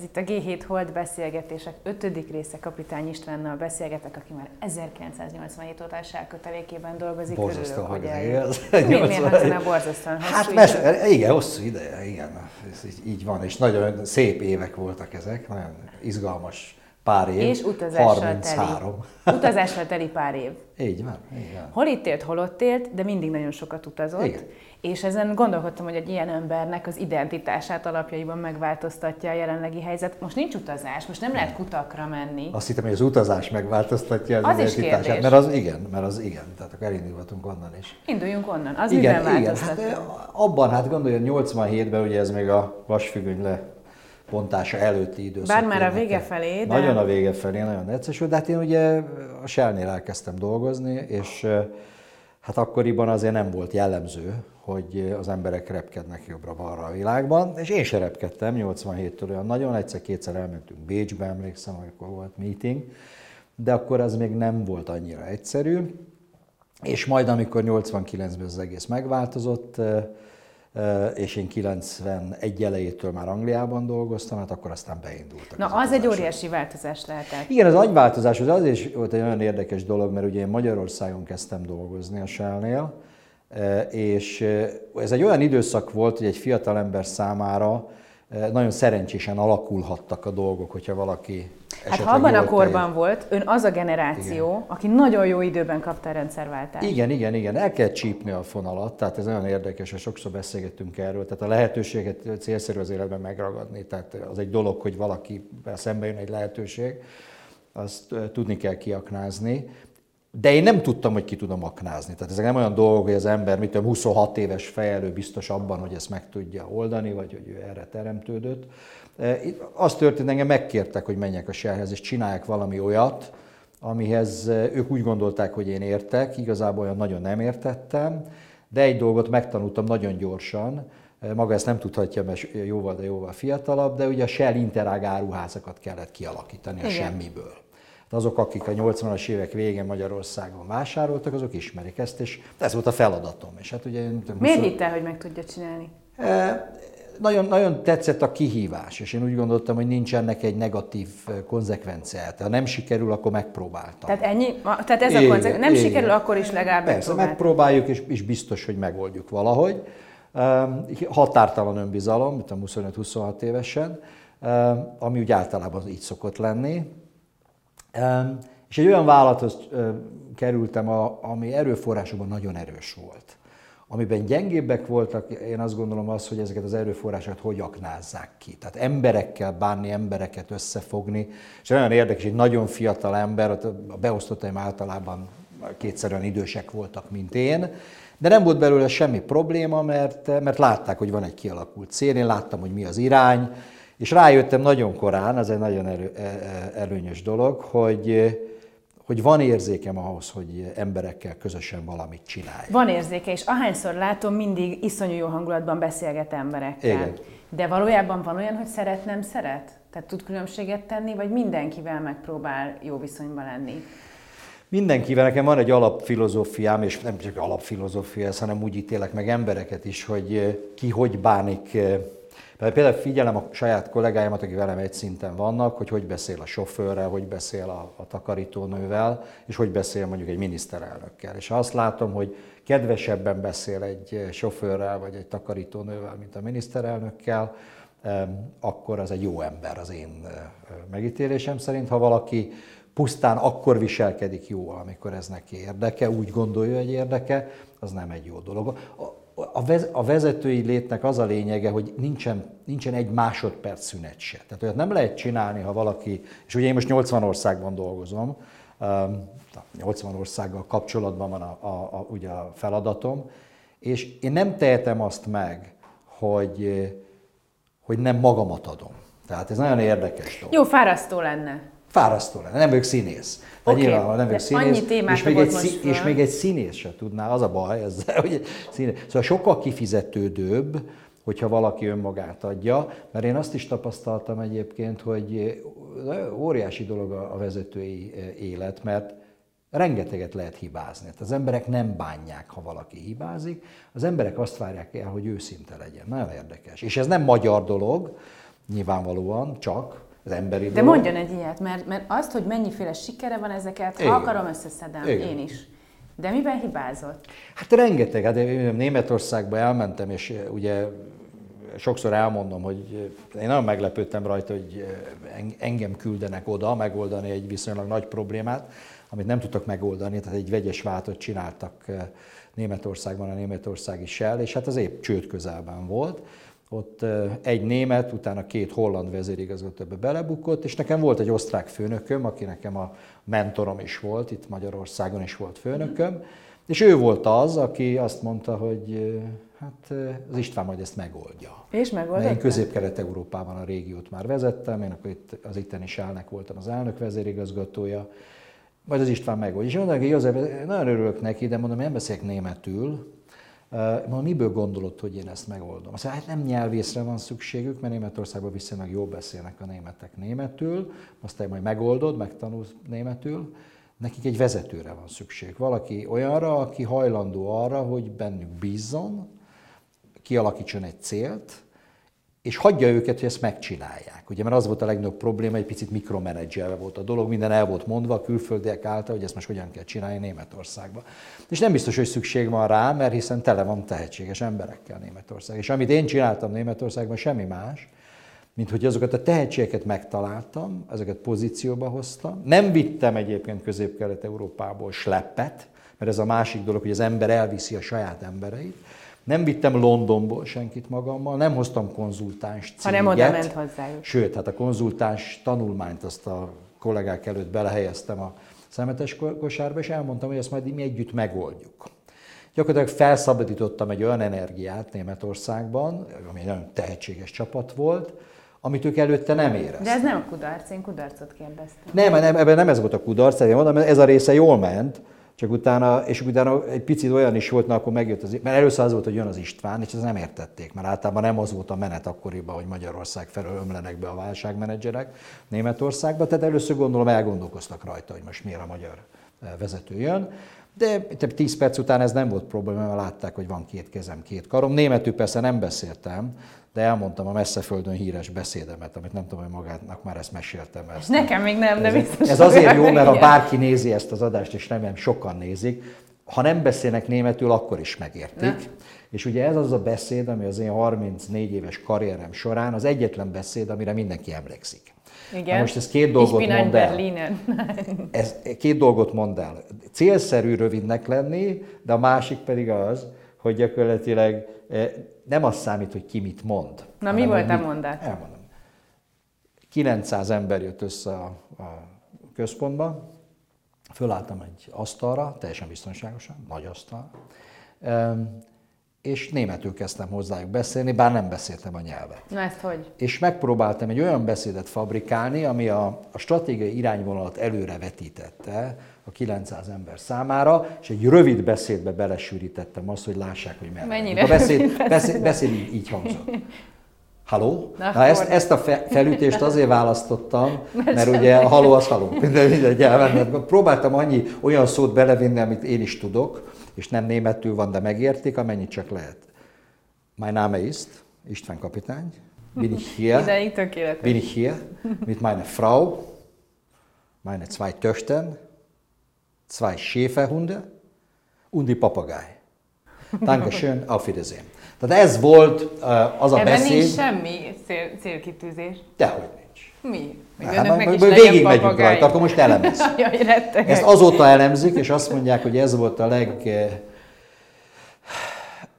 Ez itt a G7 Hold beszélgetések ötödik része Kapitány Istvánnal beszélgetek, aki már 1987 óta elkötelékében dolgozik. Borzasztó, hogy ez. Miért borzasztóan? Hát mes, igen, hosszú ideje, igen. Ez így, így van, és nagyon szép évek voltak ezek, nagyon izgalmas pár év. És utazással 33. teli. Utazással teli pár év. Így van, így van. Hol itt élt, hol ott élt, de mindig nagyon sokat utazott. Igen. És ezen gondolkodtam, hogy egy ilyen embernek az identitását alapjaiban megváltoztatja a jelenlegi helyzet. Most nincs utazás, most nem lehet kutakra menni. Azt hittem, hogy az utazás megváltoztatja az, az identitását. Is mert az igen, mert az igen. Tehát akkor elindulhatunk onnan is. Induljunk onnan. Az igen, miben igen. Hát, eh, abban, hát gondoljon, 87-ben ugye ez még a vasfüggöny le bontása előtti időszak. Bár már a vége felé, de... Nagyon a vége felé, nagyon egyszerű, de hát én ugye a Shell-nél elkezdtem dolgozni, és eh, hát akkoriban azért nem volt jellemző, hogy az emberek repkednek jobbra-balra a világban, és én se repkedtem 87-től olyan nagyon, egyszer-kétszer elmentünk Bécsbe, emlékszem, amikor volt meeting, de akkor az még nem volt annyira egyszerű, és majd amikor 89-ben az egész megváltozott, és én 91 elejétől már Angliában dolgoztam, hát akkor aztán beindultak. Na, az, az egy óriási változás lehetett. Igen, az agyváltozás az azért volt egy nagyon érdekes dolog, mert ugye én Magyarországon kezdtem dolgozni a Shell-nél, és ez egy olyan időszak volt, hogy egy fiatal ember számára nagyon szerencsésen alakulhattak a dolgok, hogyha valaki Hát ha abban a korban egy... volt, ön az a generáció, igen. aki nagyon jó időben kapta a rendszerváltást. Igen, igen, igen. El kell csípni a fonalat, tehát ez nagyon érdekes, és sokszor beszélgettünk erről. Tehát a lehetőséget célszerű az életben megragadni. Tehát az egy dolog, hogy valaki szembe jön egy lehetőség, azt tudni kell kiaknázni. De én nem tudtam, hogy ki tudom aknázni. Tehát ezek nem olyan dolgok, hogy az ember, mit tudom, 26 éves fejelő biztos abban, hogy ezt meg tudja oldani, vagy hogy ő erre teremtődött. E, az történt, engem megkértek, hogy menjek a serhez, és csinálják valami olyat, amihez e, ők úgy gondolták, hogy én értek, igazából olyan nagyon nem értettem, de egy dolgot megtanultam nagyon gyorsan, e, maga ezt nem tudhatja, mert jóval, de jóval fiatalabb, de ugye a Shell interág áruházakat kellett kialakítani a Igen. semmiből. De azok, akik a 80-as évek végén Magyarországon vásároltak, azok ismerik ezt, és ez volt a feladatom. És hát ugye, Miért 20... hitte, hogy meg tudja csinálni? E, nagyon, nagyon tetszett a kihívás, és én úgy gondoltam, hogy nincs ennek egy negatív konzekvenciája. Ha nem sikerül, akkor megpróbáltam. Tehát ennyi? Tehát ez a konzekvencia. Nem igen. sikerül, akkor is legalább Persze, megpróbáljuk, és, és biztos, hogy megoldjuk valahogy. Határtalan önbizalom, mint a 25-26 évesen, ami úgy általában így szokott lenni. És egy olyan vállalathoz kerültem, ami erőforrásokban nagyon erős volt. Amiben gyengébbek voltak, én azt gondolom az, hogy ezeket az erőforrásokat hogy aknázzák ki. Tehát emberekkel bánni, embereket összefogni. És nagyon érdekes, egy nagyon fiatal ember, a beosztottaim általában kétszer olyan idősek voltak, mint én, de nem volt belőle semmi probléma, mert, mert látták, hogy van egy kialakult cél, én láttam, hogy mi az irány, és rájöttem nagyon korán, ez egy nagyon erő, e, e, előnyös dolog, hogy, hogy van érzékem ahhoz, hogy emberekkel közösen valamit csinálj. Van érzéke, és ahányszor látom, mindig iszonyú jó hangulatban beszélget emberekkel. Igen. De valójában van olyan, hogy szeret, nem szeret? Tehát tud különbséget tenni, vagy mindenkivel megpróbál jó viszonyban lenni? Mindenkivel nekem van egy alapfilozófiám, és nem csak alapfilozófia, hanem úgy ítélek meg embereket is, hogy ki hogy bánik mert például figyelem a saját kollégáimat, akik velem egy szinten vannak, hogy hogy beszél a sofőrrel, hogy beszél a, a takarítónővel, és hogy beszél mondjuk egy miniszterelnökkel. És azt látom, hogy kedvesebben beszél egy sofőrrel vagy egy takarítónővel, mint a miniszterelnökkel, akkor az egy jó ember az én megítélésem szerint. Ha valaki pusztán akkor viselkedik jól, amikor ez neki érdeke, úgy gondolja, hogy érdeke, az nem egy jó dolog a vezetői létnek az a lényege, hogy nincsen, nincsen egy másodperc szünet se. Tehát olyat nem lehet csinálni, ha valaki, és ugye én most 80 országban dolgozom, 80 országgal kapcsolatban van a, a, a, ugye a feladatom, és én nem tehetem azt meg, hogy, hogy nem magamat adom. Tehát ez nagyon érdekes dolog. Jó, fárasztó lenne. Fárasztó lenne, nem vagyok színész. Okay. Nyilván, nem vagyok színész, és még, egy, szí, és még egy színész se tudná, az a baj ezzel, hogy színész. Szóval sokkal kifizetődőbb, hogyha valaki önmagát adja, mert én azt is tapasztaltam egyébként, hogy óriási dolog a vezetői élet, mert rengeteget lehet hibázni. Tehát az emberek nem bánják, ha valaki hibázik, az emberek azt várják el, hogy őszinte legyen. Nagyon érdekes. És ez nem magyar dolog, nyilvánvalóan, csak az emberi De dolog. mondjon egy ilyet, mert, mert azt, hogy mennyiféle sikere van ezeket, Igen. ha akarom, összeszedem, Igen. én is. De miben hibázott? Hát rengeteg. Hát Németországba elmentem, és ugye sokszor elmondom, hogy én nagyon meglepődtem rajta, hogy engem küldenek oda megoldani egy viszonylag nagy problémát, amit nem tudtak megoldani, tehát egy vegyes váltot csináltak Németországban a németországi Shell, és hát az épp csőd közelben volt. Ott egy német, utána két holland vezérigazgató ebbe belebukott, és nekem volt egy osztrák főnököm, aki nekem a mentorom is volt, itt Magyarországon is volt főnököm, és ő volt az, aki azt mondta, hogy hát az István majd ezt megoldja. És megoldotta? Én Közép-Kelet-Európában a régiót már vezettem, én akkor itt az itteni Sálnek voltam az elnök vezérigazgatója, majd az István megoldja. És mondom, hogy József, nagyon örülök neki, de mondom, nem beszélek németül, Mondom, miből gondolod, hogy én ezt megoldom? Azt hát nem nyelvészre van szükségük, mert Németországban viszonylag jól beszélnek a németek németül, aztán majd megoldod, megtanulsz németül. Nekik egy vezetőre van szükség. Valaki olyanra, aki hajlandó arra, hogy bennük bízzon, kialakítson egy célt, és hagyja őket, hogy ezt megcsinálják. Ugye, mert az volt a legnagyobb probléma, egy picit mikromenedzselve volt a dolog, minden el volt mondva a külföldiek által, hogy ezt most hogyan kell csinálni Németországban. És nem biztos, hogy szükség van rá, mert hiszen tele van tehetséges emberekkel Németország. És amit én csináltam Németországban, semmi más, mint hogy azokat a tehetségeket megtaláltam, ezeket pozícióba hoztam. Nem vittem egyébként Közép-Kelet-Európából sleppet, mert ez a másik dolog, hogy az ember elviszi a saját embereit, nem vittem Londonból senkit magammal, nem hoztam konzultáns céget. Hanem oda ment hozzájuk. Sőt, hát a konzultáns tanulmányt azt a kollégák előtt belehelyeztem a szemetes kosárba, és elmondtam, hogy ezt majd mi együtt megoldjuk. Gyakorlatilag felszabadítottam egy olyan energiát Németországban, ami egy nagyon tehetséges csapat volt, amit ők előtte nem éreztek. De ez nem a kudarc, én kudarcot kérdeztem. Nem, nem ebben nem ez volt a kudarc, én mondom, ez a része jól ment, csak utána, és utána egy picit olyan is volt, mert akkor megjött az, mert először az volt, hogy jön az István, és ezt nem értették, mert általában nem az volt a menet akkoriban, hogy Magyarország felől ömlenek be a válságmenedzserek Németországba, tehát először gondolom elgondolkoztak rajta, hogy most miért a magyar eh, vezető jön. De 10 perc után ez nem volt probléma, mert látták, hogy van két kezem, két karom. Németül persze nem beszéltem, de elmondtam a Messzeföldön híres beszédemet, amit nem tudom, hogy magának már ezt meséltem. Ezt. Nekem még nem, de biztos. Ez, azért jó, mert ha bárki nézi ezt az adást, és remélem sokan nézik, ha nem beszélnek németül, akkor is megértik. Ne. És ugye ez az a beszéd, ami az én 34 éves karrierem során az egyetlen beszéd, amire mindenki emlékszik. Igen. Na most ez két dolgot mond el. Ez két dolgot mond el. Célszerű rövidnek lenni, de a másik pedig az, hogy gyakorlatilag eh, nem az számít, hogy ki mit mond. Na mi volt a mondat? Elmondom. 900 ember jött össze a, a központba, fölálltam egy asztalra, teljesen biztonságosan, nagy asztal, és németül kezdtem hozzájuk beszélni, bár nem beszéltem a nyelvet. Na ezt hogy? És megpróbáltam egy olyan beszédet fabrikálni, ami a, a stratégiai irányvonalat előre vetítette a 900 ember számára, és egy rövid beszédbe belesűrítettem azt, hogy lássák, hogy merre. Mennyire a beszéd, beszéd, beszéd így, így hangzott. Haló? Na, Na ezt, ezt a fe, felütést azért választottam, mert ugye a haló az haló. Minden, minden nyelven. Próbáltam annyi olyan szót belevinni, amit én is tudok, és nem németül van, de megértik, amennyit csak lehet. Mein Name ist István kapitány. Bin ich hier? Ideig tökéletes. Bin ich hier mit meiner Frau, meine zwei Töchtern, zwei Schäferhunde und die Papagei. Dankeschön, auf Wiedersehen. Tehát ez volt az a Ebben beszéd. nincs semmi cél, célkitűzés. Dehogy nincs. Mi? Hát, hát, végig megyünk rajta, akkor most elemez. Jaj, Ezt azóta elemzik, és azt mondják, hogy ez volt a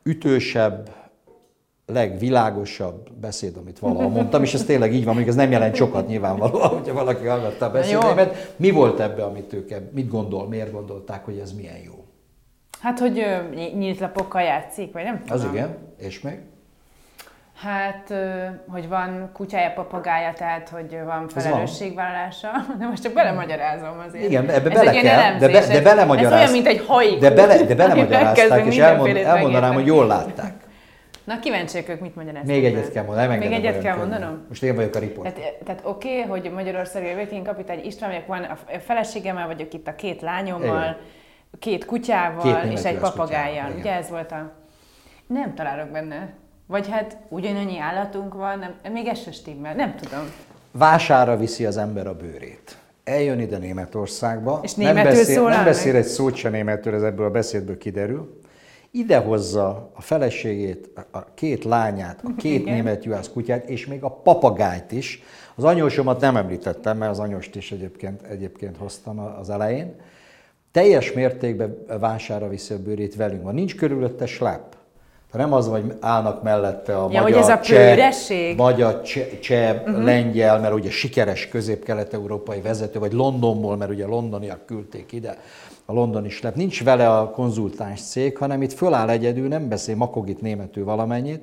legütősebb, legvilágosabb beszéd, amit valaha mondtam, és ez tényleg így van, még ez nem jelent sokat nyilvánvalóan, hogyha valaki hallgatta a beszédeimet. Mi volt ebbe, amit ők, mit gondol, miért gondolták, hogy ez milyen jó? Hát, hogy nyílt lapokkal játszik, vagy nem tudom. Az igen, és még? Hát, hogy van kutyája, papagája, tehát hogy van felelősségvállalása. De most csak belemagyarázom azért. Igen, ebbe ez bele kell, de, be, de belemagyaráz... Ez olyan, mint egy hajkú. De, bele, de belemagyarázták, és elmond, elmondanám, hogy jól látták. Na kíváncsiak ők mit magyaráztak. Még egyet kell mondanom. Még egyet kell mondanom? Most én vagyok a riport. Tehát, tehát oké, okay, hogy Magyarország jövőként kapitány István vagyok, van a feleségemmel vagyok itt a két lányommal, Igen. két kutyával két és egy papagájjal. Ugye ez volt a... Nem találok benne Vagy hát ugyanannyi állatunk van, nem, még ez se stimmel, nem tudom. Vására viszi az ember a bőrét. Eljön ide Németországba, És nem beszél, nem beszél egy szót sem németül, ez ebből a beszédből kiderül. Ide hozza a feleségét, a- két lányát, a két Igen. német juhász kutyát, és még a papagájt is. Az anyósomat nem említettem, mert az anyóst is egyébként, egyébként hoztam az elején. Teljes mértékben vására viszi a bőrét velünk van. Nincs körülötte slep. Nem az, hogy állnak mellette a Ja, magyar, hogy ez a cseh, magyar, cseh, cseh uh-huh. lengyel, mert ugye sikeres közép-kelet-európai vezető, vagy Londonból, mert ugye londoniak küldték ide a londoni slep. Nincs vele a konzultáns cég, hanem itt föláll egyedül, nem beszél makogit németül valamennyit,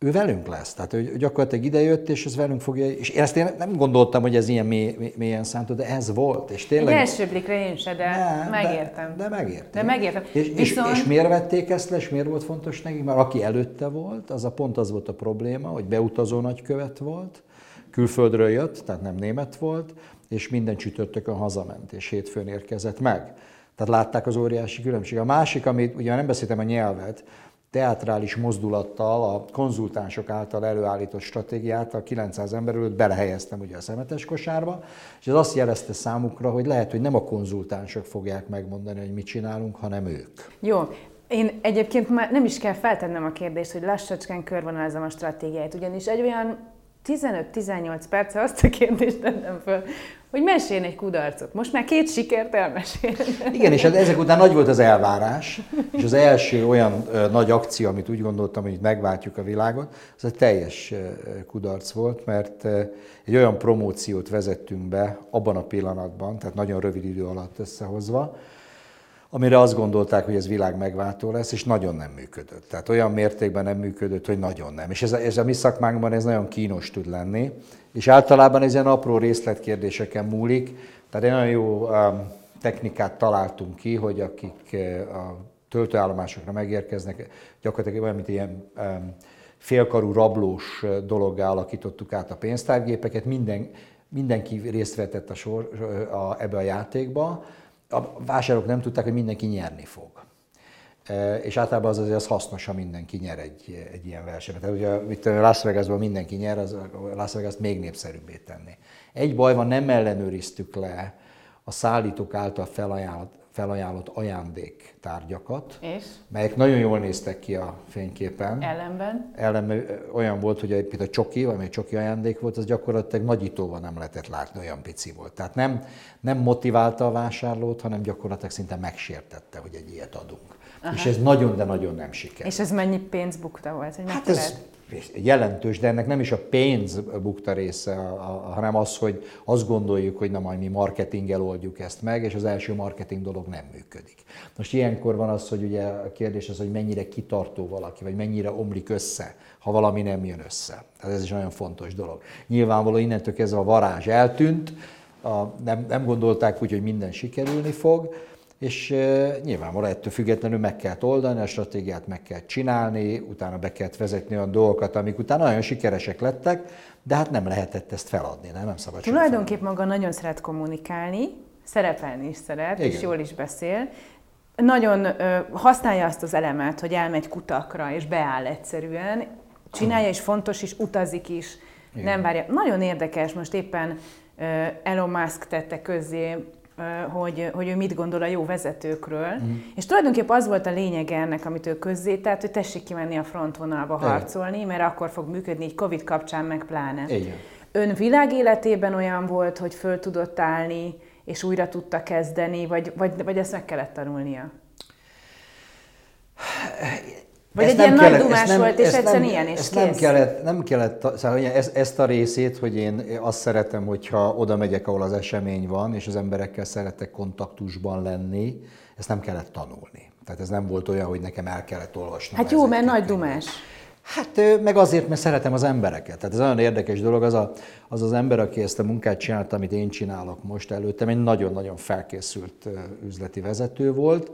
ő velünk lesz. Tehát ő gyakorlatilag idejött, és ez velünk fogja, és ezt én nem gondoltam, hogy ez ilyen mély, mély- mélyen számít, de ez volt. És Egy tényleg... első blikre én se, de Nem, megértem. De, de megértem. De megértem. És, és, Viszont- és miért vették ezt le, és miért volt fontos nekik? Mert aki előtte volt, az a pont az volt a probléma, hogy beutazó nagykövet volt, külföldről jött, tehát nem német volt, és minden csütörtökön hazament, és hétfőn érkezett meg. Tehát látták az óriási különbség. A másik, amit ugye nem beszéltem a nyelvet, teátrális mozdulattal, a konzultánsok által előállított stratégiát a 900 ember előtt belehelyeztem ugye a szemetes kosárba, és ez azt jelezte számukra, hogy lehet, hogy nem a konzultánsok fogják megmondani, hogy mit csinálunk, hanem ők. Jó, én egyébként már nem is kell feltennem a kérdést, hogy lassacskán körvonalazom a stratégiáit, ugyanis egy olyan 15-18 perce azt a kérdést tettem föl, hogy meséljen egy kudarcot. Most már két sikert elmesél. Igen, és hát ezek után nagy volt az elvárás, és az első olyan ö, nagy akció, amit úgy gondoltam, hogy megváltjuk a világot, az egy teljes kudarc volt, mert egy olyan promóciót vezettünk be abban a pillanatban, tehát nagyon rövid idő alatt összehozva, amire azt gondolták, hogy ez világ megváltó lesz, és nagyon nem működött. Tehát olyan mértékben nem működött, hogy nagyon nem. És ez ez a mi szakmánkban ez nagyon kínos tud lenni, és általában ez ilyen apró részletkérdéseken múlik. Tehát egy nagyon jó um, technikát találtunk ki, hogy akik uh, a töltőállomásokra megérkeznek, gyakorlatilag olyan, mint ilyen um, félkarú rablós uh, dologgá alakítottuk át a pénztárgépeket, minden, mindenki részt vetett a sor, a, ebbe a játékba, a vásárlók nem tudták, hogy mindenki nyerni fog. És általában az azért az hasznos, ha mindenki nyer egy, egy ilyen versenyben. Tehát ugye itt a Las Vegasban mindenki nyer, az Las Vegas még népszerűbbé tenni. Egy baj van, nem ellenőriztük le a szállítók által felajánlott, felajánlott ajándéktárgyakat, És melyek nagyon jól néztek ki a fényképen ellenben? ellenben olyan volt, hogy egy a csoki, vagy egy csoki ajándék volt, az gyakorlatilag nagyítóval nem lehetett látni, olyan pici volt. Tehát nem, nem motiválta a vásárlót, hanem gyakorlatilag szinte megsértette, hogy egy ilyet adunk. Aha. És ez nagyon, de nagyon nem sikerült. És ez mennyi pénz bukta volt? Hogy Hát ez jelentős, de ennek nem is a pénz bukta része, hanem az, hogy azt gondoljuk, hogy na majd mi marketinggel oldjuk ezt meg, és az első marketing dolog nem működik. Most ilyenkor van az, hogy ugye a kérdés az, hogy mennyire kitartó valaki, vagy mennyire omlik össze, ha valami nem jön össze. Tehát ez is nagyon fontos dolog. Nyilvánvaló innentől kezdve a varázs eltűnt, a, nem, nem gondolták úgy, hogy minden sikerülni fog, és nyilvánvalóan ettől függetlenül meg kell oldani, a stratégiát meg kell csinálni, utána be kell vezetni olyan dolgokat, amik utána nagyon sikeresek lettek, de hát nem lehetett ezt feladni, nem, nem szabad Tulajdonképp maga nagyon szeret kommunikálni, szerepelni is szeret, Igen. és jól is beszél. Nagyon ö, használja azt az elemet, hogy elmegy kutakra, és beáll egyszerűen. Csinálja, és fontos is, utazik is. Igen. Nem várja. Nagyon érdekes, most éppen Elon Musk tette közzé, hogy, hogy ő mit gondol a jó vezetőkről. Mm. És tulajdonképpen az volt a lényege ennek, amit ő közzé tett, hogy tessék kimenni a frontvonalba Igen. harcolni, mert akkor fog működni, így Covid kapcsán meg pláne. Igen. Ön világéletében olyan volt, hogy föl tudott állni, és újra tudta kezdeni, vagy, vagy, vagy ezt meg kellett tanulnia? Vagy Ezt egy ilyen nem nagy kellett- dumás nem- volt, és ezt egyszer nem- ilyen, és ezt kész. nem kellett, nem kellett, szóval ezt, ezt a részét, hogy én azt szeretem, hogyha oda megyek, ahol az esemény van, és az emberekkel szeretek kontaktusban lenni, ezt nem kellett tanulni. Tehát ez nem volt olyan, hogy nekem el kellett olvasnom. Hát jó, mert nagy dumás. Hát meg azért, mert szeretem az embereket. Tehát ez nagyon érdekes dolog, az, a, az az ember, aki ezt a munkát csinálta, amit én csinálok most előttem, egy nagyon-nagyon felkészült üzleti vezető volt,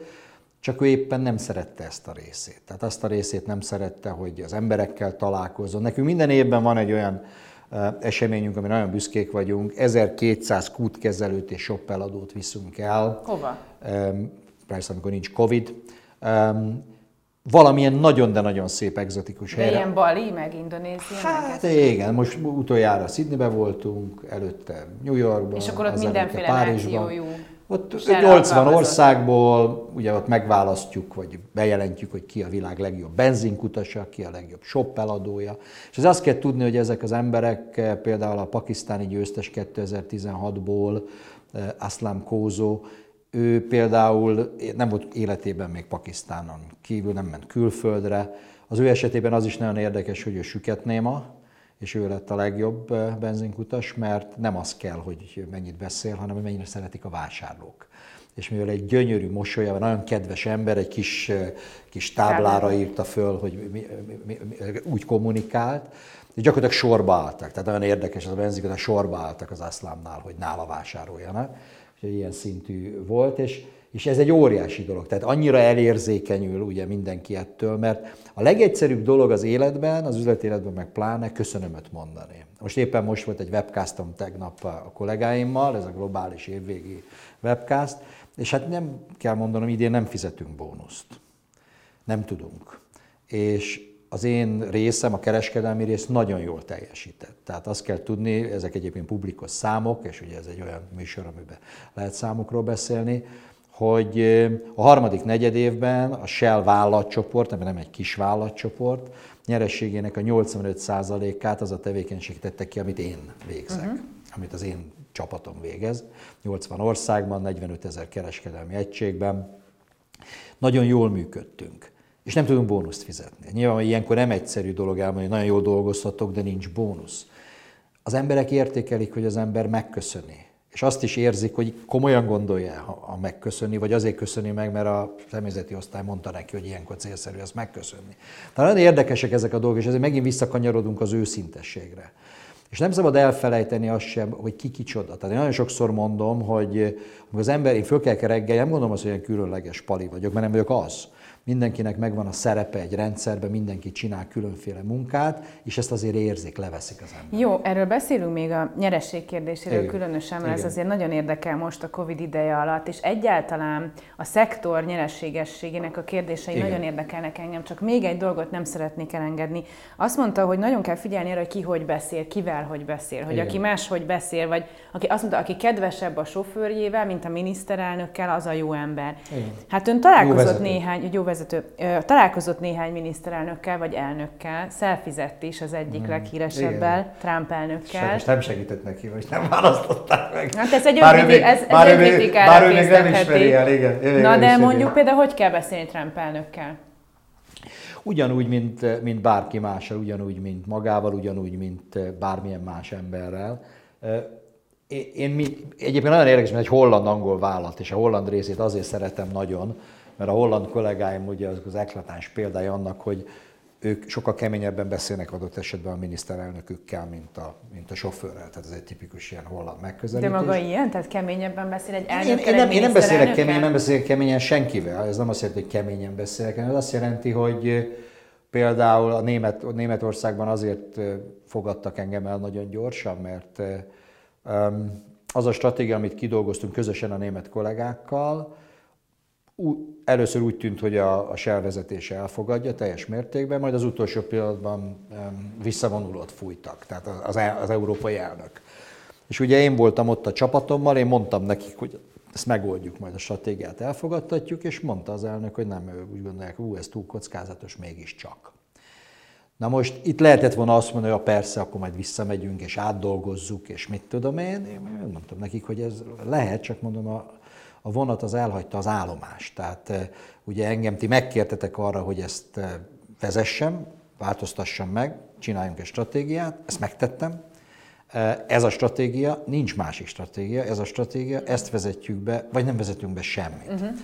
csak ő éppen nem szerette ezt a részét. Tehát azt a részét nem szerette, hogy az emberekkel találkozzon. Nekünk minden évben van egy olyan eseményünk, ami nagyon büszkék vagyunk, 1200 kútkezelőt és shoppeladót viszünk el. Hova? Persze, amikor nincs Covid. Valamilyen nagyon, de nagyon szép egzotikus helyre. De ilyen Bali, meg Indonézia? Hát meg igen, most utoljára Sydneybe voltunk, előtte New Yorkban. És akkor ott mindenféle Párizsban. Ott 80 országból, ugye ott megválasztjuk, vagy bejelentjük, hogy ki a világ legjobb benzinkutasa, ki a legjobb shop eladója. És ez azt kell tudni, hogy ezek az emberek, eh, például a pakisztáni győztes 2016-ból, eh, Aslam Kózó, ő például nem volt életében még Pakisztánon kívül, nem ment külföldre. Az ő esetében az is nagyon érdekes, hogy ő süketnéma, és ő lett a legjobb benzinkutas, mert nem az kell, hogy mennyit beszél, hanem hogy mennyire szeretik a vásárlók. És mivel egy gyönyörű mosolya, nagyon kedves ember, egy kis, kis táblára írta föl, hogy mi, mi, mi, úgy kommunikált, és gyakorlatilag sorba álltak. Tehát nagyon érdekes, az a benzinkutas sorba álltak az aszlámnál, hogy nála vásároljanak. Úgyhogy ilyen szintű volt, és és ez egy óriási dolog, tehát annyira elérzékenyül ugye mindenki ettől, mert a legegyszerűbb dolog az életben, az üzleti életben meg pláne köszönömöt mondani. Most éppen most volt egy webcastom tegnap a kollégáimmal, ez a globális évvégi webcast, és hát nem kell mondanom, idén nem fizetünk bónuszt. Nem tudunk. És az én részem, a kereskedelmi rész nagyon jól teljesített. Tehát azt kell tudni, ezek egyébként publikus számok, és ugye ez egy olyan műsor, amiben lehet számokról beszélni, hogy a harmadik negyed évben a Shell vállalatcsoport, ami nem egy kis vállalatcsoport, nyerességének a 85%-át az a tevékenység tette ki, amit én végzek, uh-huh. amit az én csapatom végez. 80 országban, 45 ezer kereskedelmi egységben. Nagyon jól működtünk. És nem tudunk bónuszt fizetni. Nyilván ilyenkor nem egyszerű dolog elmondani, hogy nagyon jól dolgozhatok, de nincs bónusz. Az emberek értékelik, hogy az ember megköszöni és azt is érzik, hogy komolyan gondolja ha megköszönni, vagy azért köszöni meg, mert a személyzeti osztály mondta neki, hogy ilyenkor célszerű ezt megköszönni. Nagyon érdekesek ezek a dolgok, és ezért megint visszakanyarodunk az őszintességre. És nem szabad elfelejteni azt sem, hogy ki kicsoda. Tehát én nagyon sokszor mondom, hogy az ember, én föl kell reggel, nem gondolom azt, hogy ilyen különleges pali vagyok, mert nem vagyok az mindenkinek megvan a szerepe egy rendszerben, mindenki csinál különféle munkát, és ezt azért érzik, leveszik az ember. Jó, erről beszélünk még a nyereség kérdéséről Igen. különösen, mert Igen. ez azért nagyon érdekel most a Covid ideje alatt, és egyáltalán a szektor nyereségességének a kérdései Igen. nagyon érdekelnek engem, csak még egy dolgot nem szeretnék elengedni. Azt mondta, hogy nagyon kell figyelni arra, hogy ki hogy beszél, kivel hogy beszél, hogy Igen. aki máshogy beszél, vagy aki azt mondta, aki kedvesebb a sofőrjével, mint a miniszterelnökkel, az a jó ember. Igen. Hát ön találkozott jó néhány, jó vezető találkozott néhány miniszterelnökkel vagy elnökkel, szelfizett is az egyik hmm. leghíresebbel, Igen. Trump elnökkel. Sajnos nem segített neki, hogy nem választották meg. Hát ez egy önkritikára ez, ez önkritikára még nem ismeri el, igen. igen Na de mondjuk például, hogy kell beszélni Trump elnökkel? Ugyanúgy, mint, mint bárki mással, ugyanúgy, mint magával, ugyanúgy, mint bármilyen más emberrel. Én, én egyébként nagyon érdekes, mert egy holland-angol vállalat, és a holland részét azért szeretem nagyon, mert a holland kollégáim ugye az, az eklatáns példája annak, hogy ők sokkal keményebben beszélnek adott esetben a miniszterelnökükkel, mint a, mint a sofőrrel. Tehát ez egy tipikus ilyen holland megközelítés. De maga ilyen? Tehát keményebben beszél egy elnökkel, én, én, nem, én nem beszélek keményen, nem beszélek keményen senkivel. Ez nem azt jelenti, hogy keményen beszélek, ez azt jelenti, hogy például a Német, Németországban azért fogadtak engem el nagyon gyorsan, mert az a stratégia, amit kidolgoztunk közösen a német kollégákkal, először úgy tűnt, hogy a, a Shell vezetése elfogadja teljes mértékben, majd az utolsó pillanatban visszavonulót fújtak, tehát az, az európai elnök. És ugye én voltam ott a csapatommal, én mondtam nekik, hogy ezt megoldjuk, majd a stratégiát elfogadtatjuk, és mondta az elnök, hogy nem, úgy gondolják, hogy ez túl kockázatos mégiscsak. Na most itt lehetett volna azt mondani, hogy ja, persze, akkor majd visszamegyünk, és átdolgozzuk, és mit tudom én. Én mondtam nekik, hogy ez lehet, csak mondom, a, a vonat az elhagyta az állomást. Tehát eh, ugye engem ti megkértetek arra, hogy ezt eh, vezessem, változtassam meg, csináljunk egy stratégiát, ezt megtettem. Eh, ez a stratégia, nincs másik stratégia, ez a stratégia, ezt vezetjük be, vagy nem vezetünk be semmit. Uh-huh.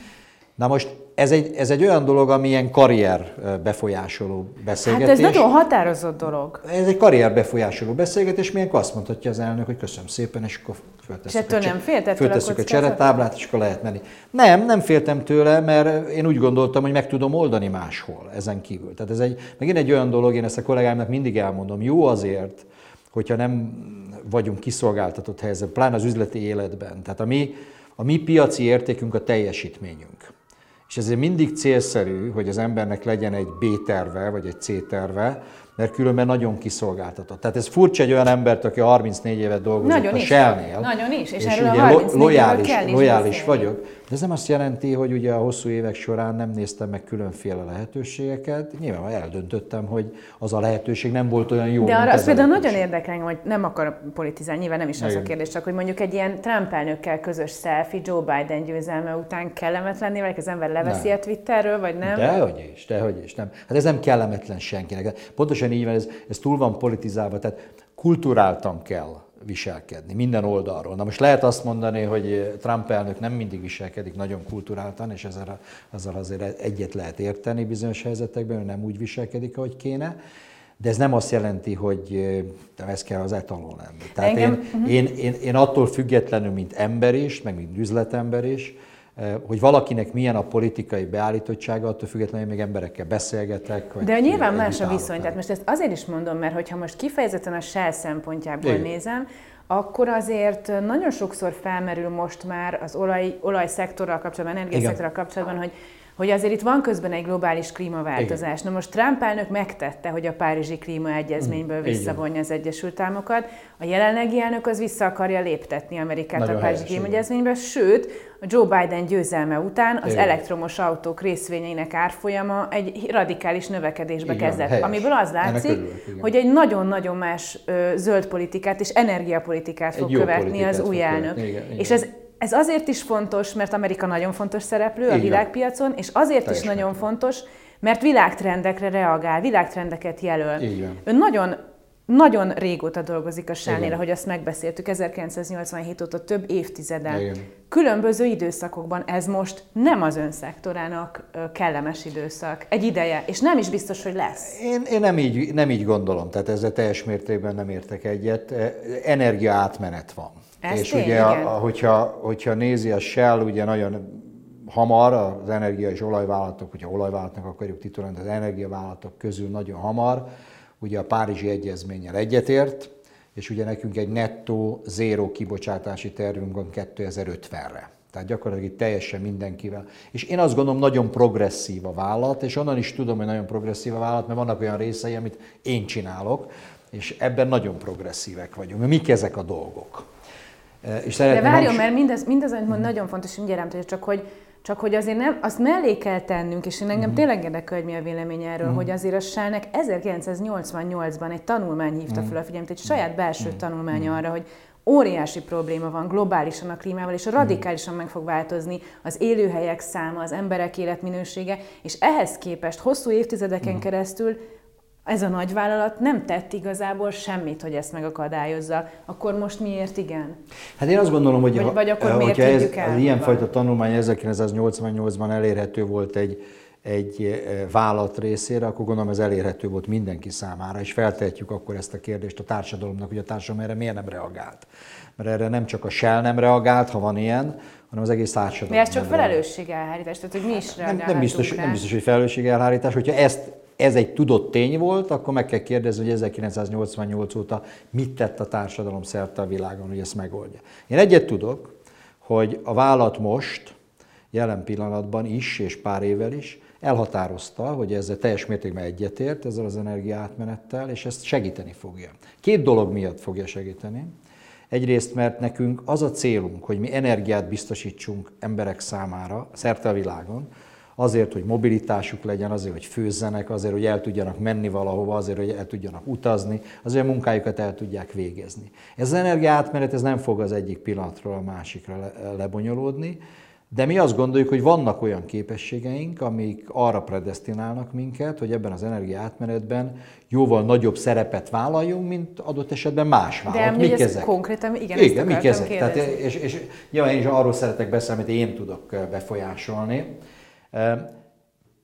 Na most ez egy, ez egy olyan dolog, ami ilyen karrier befolyásoló beszélgetés. Hát ez nagyon határozott dolog. Ez egy karrier befolyásoló beszélgetés, milyen azt mondhatja az elnök, hogy köszönöm szépen, és akkor föltesszük, a, nem féltettől a, a cseretáblát, és akkor lehet menni. Nem, nem féltem tőle, mert én úgy gondoltam, hogy meg tudom oldani máshol ezen kívül. Tehát ez egy, megint egy olyan dolog, én ezt a kollégáimnak mindig elmondom, jó azért, hogyha nem vagyunk kiszolgáltatott helyzetben, pláne az üzleti életben. Tehát a mi, a mi piaci értékünk a teljesítményünk. És ezért mindig célszerű, hogy az embernek legyen egy B-terve, vagy egy C-terve, mert különben nagyon kiszolgáltatott. Tehát ez furcsa egy olyan embert, aki 34 évet dolgozott nagyon a Shell-nél. Nagyon is, és, és erről ugye a lojális, kell lojális vagyok. De ez nem azt jelenti, hogy ugye a hosszú évek során nem néztem meg különféle lehetőségeket. Nyilván eldöntöttem, hogy az a lehetőség nem volt olyan jó. De arra az például nagyon érdekel, hogy nem akar politizálni, nyilván nem is az a kérdés, csak hogy mondjuk egy ilyen Trump elnökkel közös selfie Joe Biden győzelme után kellemetlenné vagy az ember leveszi a Twitterről, vagy nem? Dehogy is, dehogy is, nem. Hát ez nem kellemetlen senkinek. Pontosan így van, ez, ez túl van politizálva, tehát kulturáltan kell viselkedni, minden oldalról. Na most lehet azt mondani, hogy Trump elnök nem mindig viselkedik nagyon kulturáltan, és ezzel, ezzel azért egyet lehet érteni bizonyos helyzetekben, hogy nem úgy viselkedik, ahogy kéne, de ez nem azt jelenti, hogy ez kell az etalon lenni. Tehát Engem, én, uh-huh. én, én, én attól függetlenül, mint ember is, meg mint üzletember is, hogy valakinek milyen a politikai beállítottsága, attól függetlenül még emberekkel beszélgetek. Vagy De nyilván más a viszony. Tehát most ezt azért is mondom, mert hogyha most kifejezetten a Shell szempontjából Igen. nézem, akkor azért nagyon sokszor felmerül most már az olaj, olajszektorral kapcsolatban, energiaszektorral kapcsolatban, hogy hogy azért itt van közben egy globális klímaváltozás. Na most Trump elnök megtette, hogy a Párizsi klímaegyezményből mm, visszavonja az Egyesült Államokat. A jelenlegi elnök az vissza akarja léptetni Amerikát Nagyon a Párizsi klímaegyezménybe, sőt, a Joe Biden győzelme után az igen. elektromos autók részvényeinek árfolyama egy radikális növekedésbe igen, kezdett, helyes. amiből az látszik, örülök, hogy egy nagyon-nagyon más ö, zöld politikát és energiapolitikát egy fog követni politikát az új elnök. Igen, igen. És ez ez azért is fontos, mert Amerika nagyon fontos szereplő Igen. a világpiacon, és azért Teljesen. is nagyon fontos, mert világtrendekre reagál, világtrendeket jelöl. Igen. Ön nagyon nagyon régóta dolgozik a Sánére, hogy azt megbeszéltük, 1987 óta több évtizeden. Igen. Különböző időszakokban ez most nem az ön szektorának kellemes időszak. Egy ideje, és nem is biztos, hogy lesz. Én, én nem, így, nem így gondolom, tehát ezzel teljes mértékben nem értek egyet. Energia átmenet van. Ez és tény, ugye, a, hogyha, hogyha nézi a Shell, ugye nagyon hamar az energia és olajvállalatok, hogyha olajvállalatnak akarjuk titulálni, az energiavállalatok közül nagyon hamar, ugye a Párizsi Egyezménnyel egyetért, és ugye nekünk egy nettó zéró kibocsátási tervünk van 2050-re. Tehát gyakorlatilag teljesen mindenkivel. És én azt gondolom, nagyon progresszív a vállalat, és onnan is tudom, hogy nagyon progresszív a vállalat, mert vannak olyan részei, amit én csinálok, és ebben nagyon progresszívek vagyunk. Mik ezek a dolgok? És De várjon, mert mindez, mindez, amit mond, nagyon fontos, hogy csak hogy csak hogy azért nem, azt mellé kell tennünk, és én engem uh-huh. tényleg érdekel, hogy mi a vélemény erről, uh-huh. hogy azért a Shellnek 1988-ban egy tanulmány hívta uh-huh. fel a figyelmet, egy saját belső uh-huh. tanulmánya arra, hogy óriási probléma van globálisan a klímával, és radikálisan meg fog változni az élőhelyek száma, az emberek életminősége, és ehhez képest hosszú évtizedeken keresztül ez a nagyvállalat nem tett igazából semmit, hogy ezt megakadályozza, akkor most miért igen? Hát én azt gondolom, hogy vagy, ha, vagy akkor miért ez, el, ilyenfajta tanulmány 1988-ban elérhető volt egy, egy eh, vállalat részére, akkor gondolom ez elérhető volt mindenki számára, és feltehetjük akkor ezt a kérdést a társadalomnak, hogy a társadalom erre miért nem reagált. Mert erre nem csak a Shell nem reagált, ha van ilyen, hanem az egész társadalom. Mi ez csak felelősségelhárítás, tehát hogy mi is nem, nem, biztos, rá. nem biztos, hogy felelősségelhárítás. Hogyha ezt ez egy tudott tény volt, akkor meg kell kérdezni, hogy 1988 óta mit tett a társadalom szerte a világon, hogy ezt megoldja. Én egyet tudok, hogy a vállalat most, jelen pillanatban is, és pár évvel is, elhatározta, hogy ezzel teljes mértékben egyetért, ezzel az energiaátmenettel, és ezt segíteni fogja. Két dolog miatt fogja segíteni. Egyrészt, mert nekünk az a célunk, hogy mi energiát biztosítsunk emberek számára szerte a világon, azért, hogy mobilitásuk legyen, azért, hogy főzzenek, azért, hogy el tudjanak menni valahova, azért, hogy el tudjanak utazni, azért, hogy a munkájukat el tudják végezni. Ez az energiaátmenet ez nem fog az egyik pillanatról a másikra le, lebonyolódni, de mi azt gondoljuk, hogy vannak olyan képességeink, amik arra predestinálnak minket, hogy ebben az energiaátmenetben jóval nagyobb szerepet vállaljunk, mint adott esetben más vállalat. De mik ezek? konkrétan, igen, igen mik ezek? Tehát, és, és nyilván én is arról szeretek beszélni, amit én tudok befolyásolni.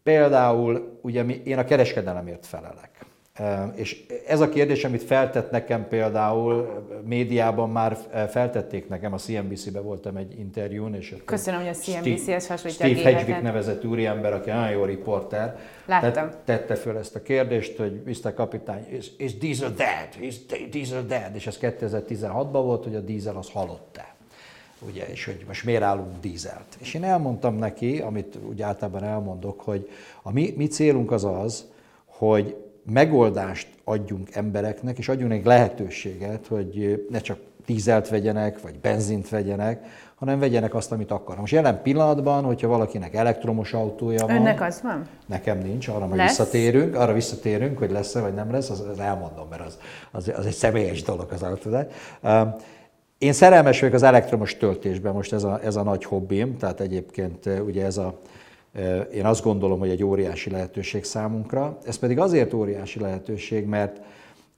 Például ugye én a kereskedelemért felelek. És ez a kérdés, amit feltett nekem például, médiában már feltették nekem, a CNBC-be voltam egy interjún, és Köszönöm, hogy a CNBC-hez hasonlítja Steve Hedgewick nevezett úriember, aki nagyon jó riporter, Láttam. tette föl ezt a kérdést, hogy Mr. Kapitány, is, is diesel dead? Is diesel dead? És ez 2016-ban volt, hogy a diesel az halott-e. Ugye, és hogy most miért állunk dízelt. És én elmondtam neki, amit úgy általában elmondok, hogy a mi, mi célunk az az, hogy megoldást adjunk embereknek, és adjunk nekik lehetőséget, hogy ne csak dízelt vegyenek, vagy benzint vegyenek, hanem vegyenek azt, amit akar. Most jelen pillanatban, hogyha valakinek elektromos autója van... Önnek az van? Nekem nincs, arra majd visszatérünk, arra visszatérünk, hogy lesz-e vagy nem lesz, az, az elmondom, mert az, az, az egy személyes dolog az autózás. Én szerelmes vagyok az elektromos töltésben, most ez a, ez a nagy hobbim, tehát egyébként ugye ez a, én azt gondolom, hogy egy óriási lehetőség számunkra. Ez pedig azért óriási lehetőség, mert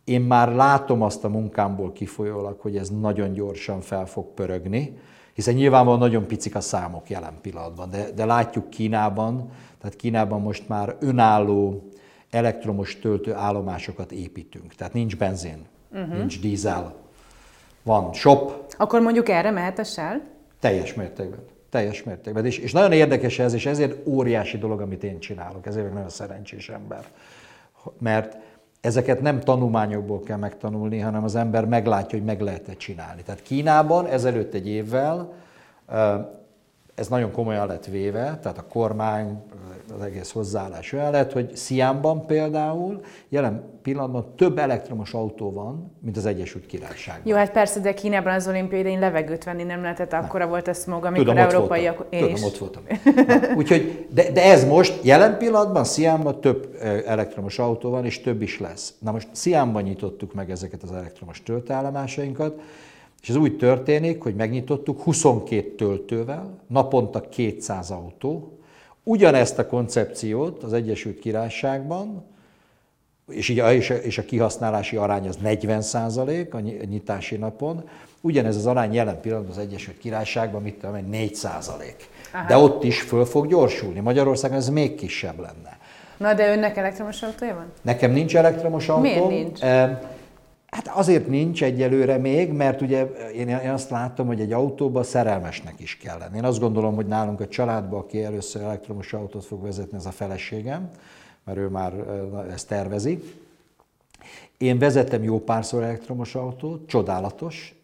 én már látom azt a munkámból kifolyólag, hogy ez nagyon gyorsan fel fog pörögni, hiszen nyilvánvalóan nagyon picik a számok jelen pillanatban, de, de látjuk Kínában, tehát Kínában most már önálló elektromos töltőállomásokat építünk. Tehát nincs benzin, uh-huh. nincs dízel, van shop. Akkor mondjuk erre mehet a Shell? Teljes mértékben. Teljes mértékben. És, és nagyon érdekes ez, és ezért óriási dolog, amit én csinálok. Ezért nagyon szerencsés ember. Mert ezeket nem tanulmányokból kell megtanulni, hanem az ember meglátja, hogy meg lehet-e csinálni. Tehát Kínában ezelőtt egy évvel ez nagyon komolyan lett véve, tehát a kormány, az egész hozzáállás olyan lett, hogy Sziámban például jelen pillanatban több elektromos autó van, mint az Egyesült Királyságban. Jó, hát persze, de Kínában az olimpiai idején levegőt venni nem lehetett, akkora nem. volt a smog, amikor Tudom, európaiak... Én Tudom, ott voltam. Na, úgyhogy, de, de, ez most, jelen pillanatban Sziámban több elektromos autó van, és több is lesz. Na most Sziámban nyitottuk meg ezeket az elektromos töltőállomásainkat, és ez úgy történik, hogy megnyitottuk 22 töltővel, naponta 200 autó, ugyanezt a koncepciót az Egyesült Királyságban, és, így a, és a kihasználási arány az 40 százalék a nyitási napon, ugyanez az arány jelen pillanatban az Egyesült Királyságban, mit tudom 4 százalék. De ott is föl fog gyorsulni. Magyarországon ez még kisebb lenne. Na, de önnek elektromos autója van? Nekem nincs elektromos autó. Miért nincs? Hát azért nincs egyelőre még, mert ugye én azt látom, hogy egy autóban szerelmesnek is kell lenni. Én azt gondolom, hogy nálunk a családban, aki először elektromos autót fog vezetni, ez a feleségem, mert ő már ezt tervezi. Én vezettem jó párszor elektromos autót, csodálatos.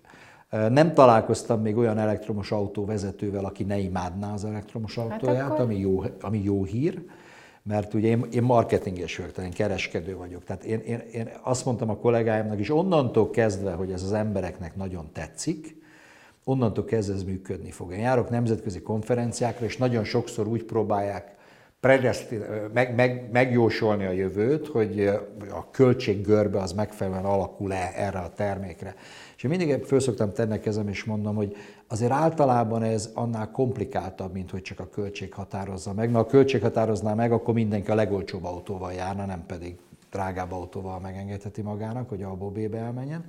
Nem találkoztam még olyan elektromos autó vezetővel, aki ne imádná az elektromos hát autóját, hát akkor... ami, jó, ami jó hír mert ugye én, én marketinges vagyok, tehát én kereskedő vagyok. Tehát én, én, én azt mondtam a kollégáimnak is, onnantól kezdve, hogy ez az embereknek nagyon tetszik, onnantól kezdve ez működni fog. Én járok nemzetközi konferenciákra, és nagyon sokszor úgy próbálják meg, meg, megjósolni a jövőt, hogy a költséggörbe az megfelelően alakul-e erre a termékre. És én mindig föl szoktam tenni kezem, és mondom, hogy azért általában ez annál komplikáltabb, mint hogy csak a költség határozza meg. Mert a költség határozná meg, akkor mindenki a legolcsóbb autóval járna, nem pedig drágább autóval megengedheti magának, hogy A-ból B-be elmenjen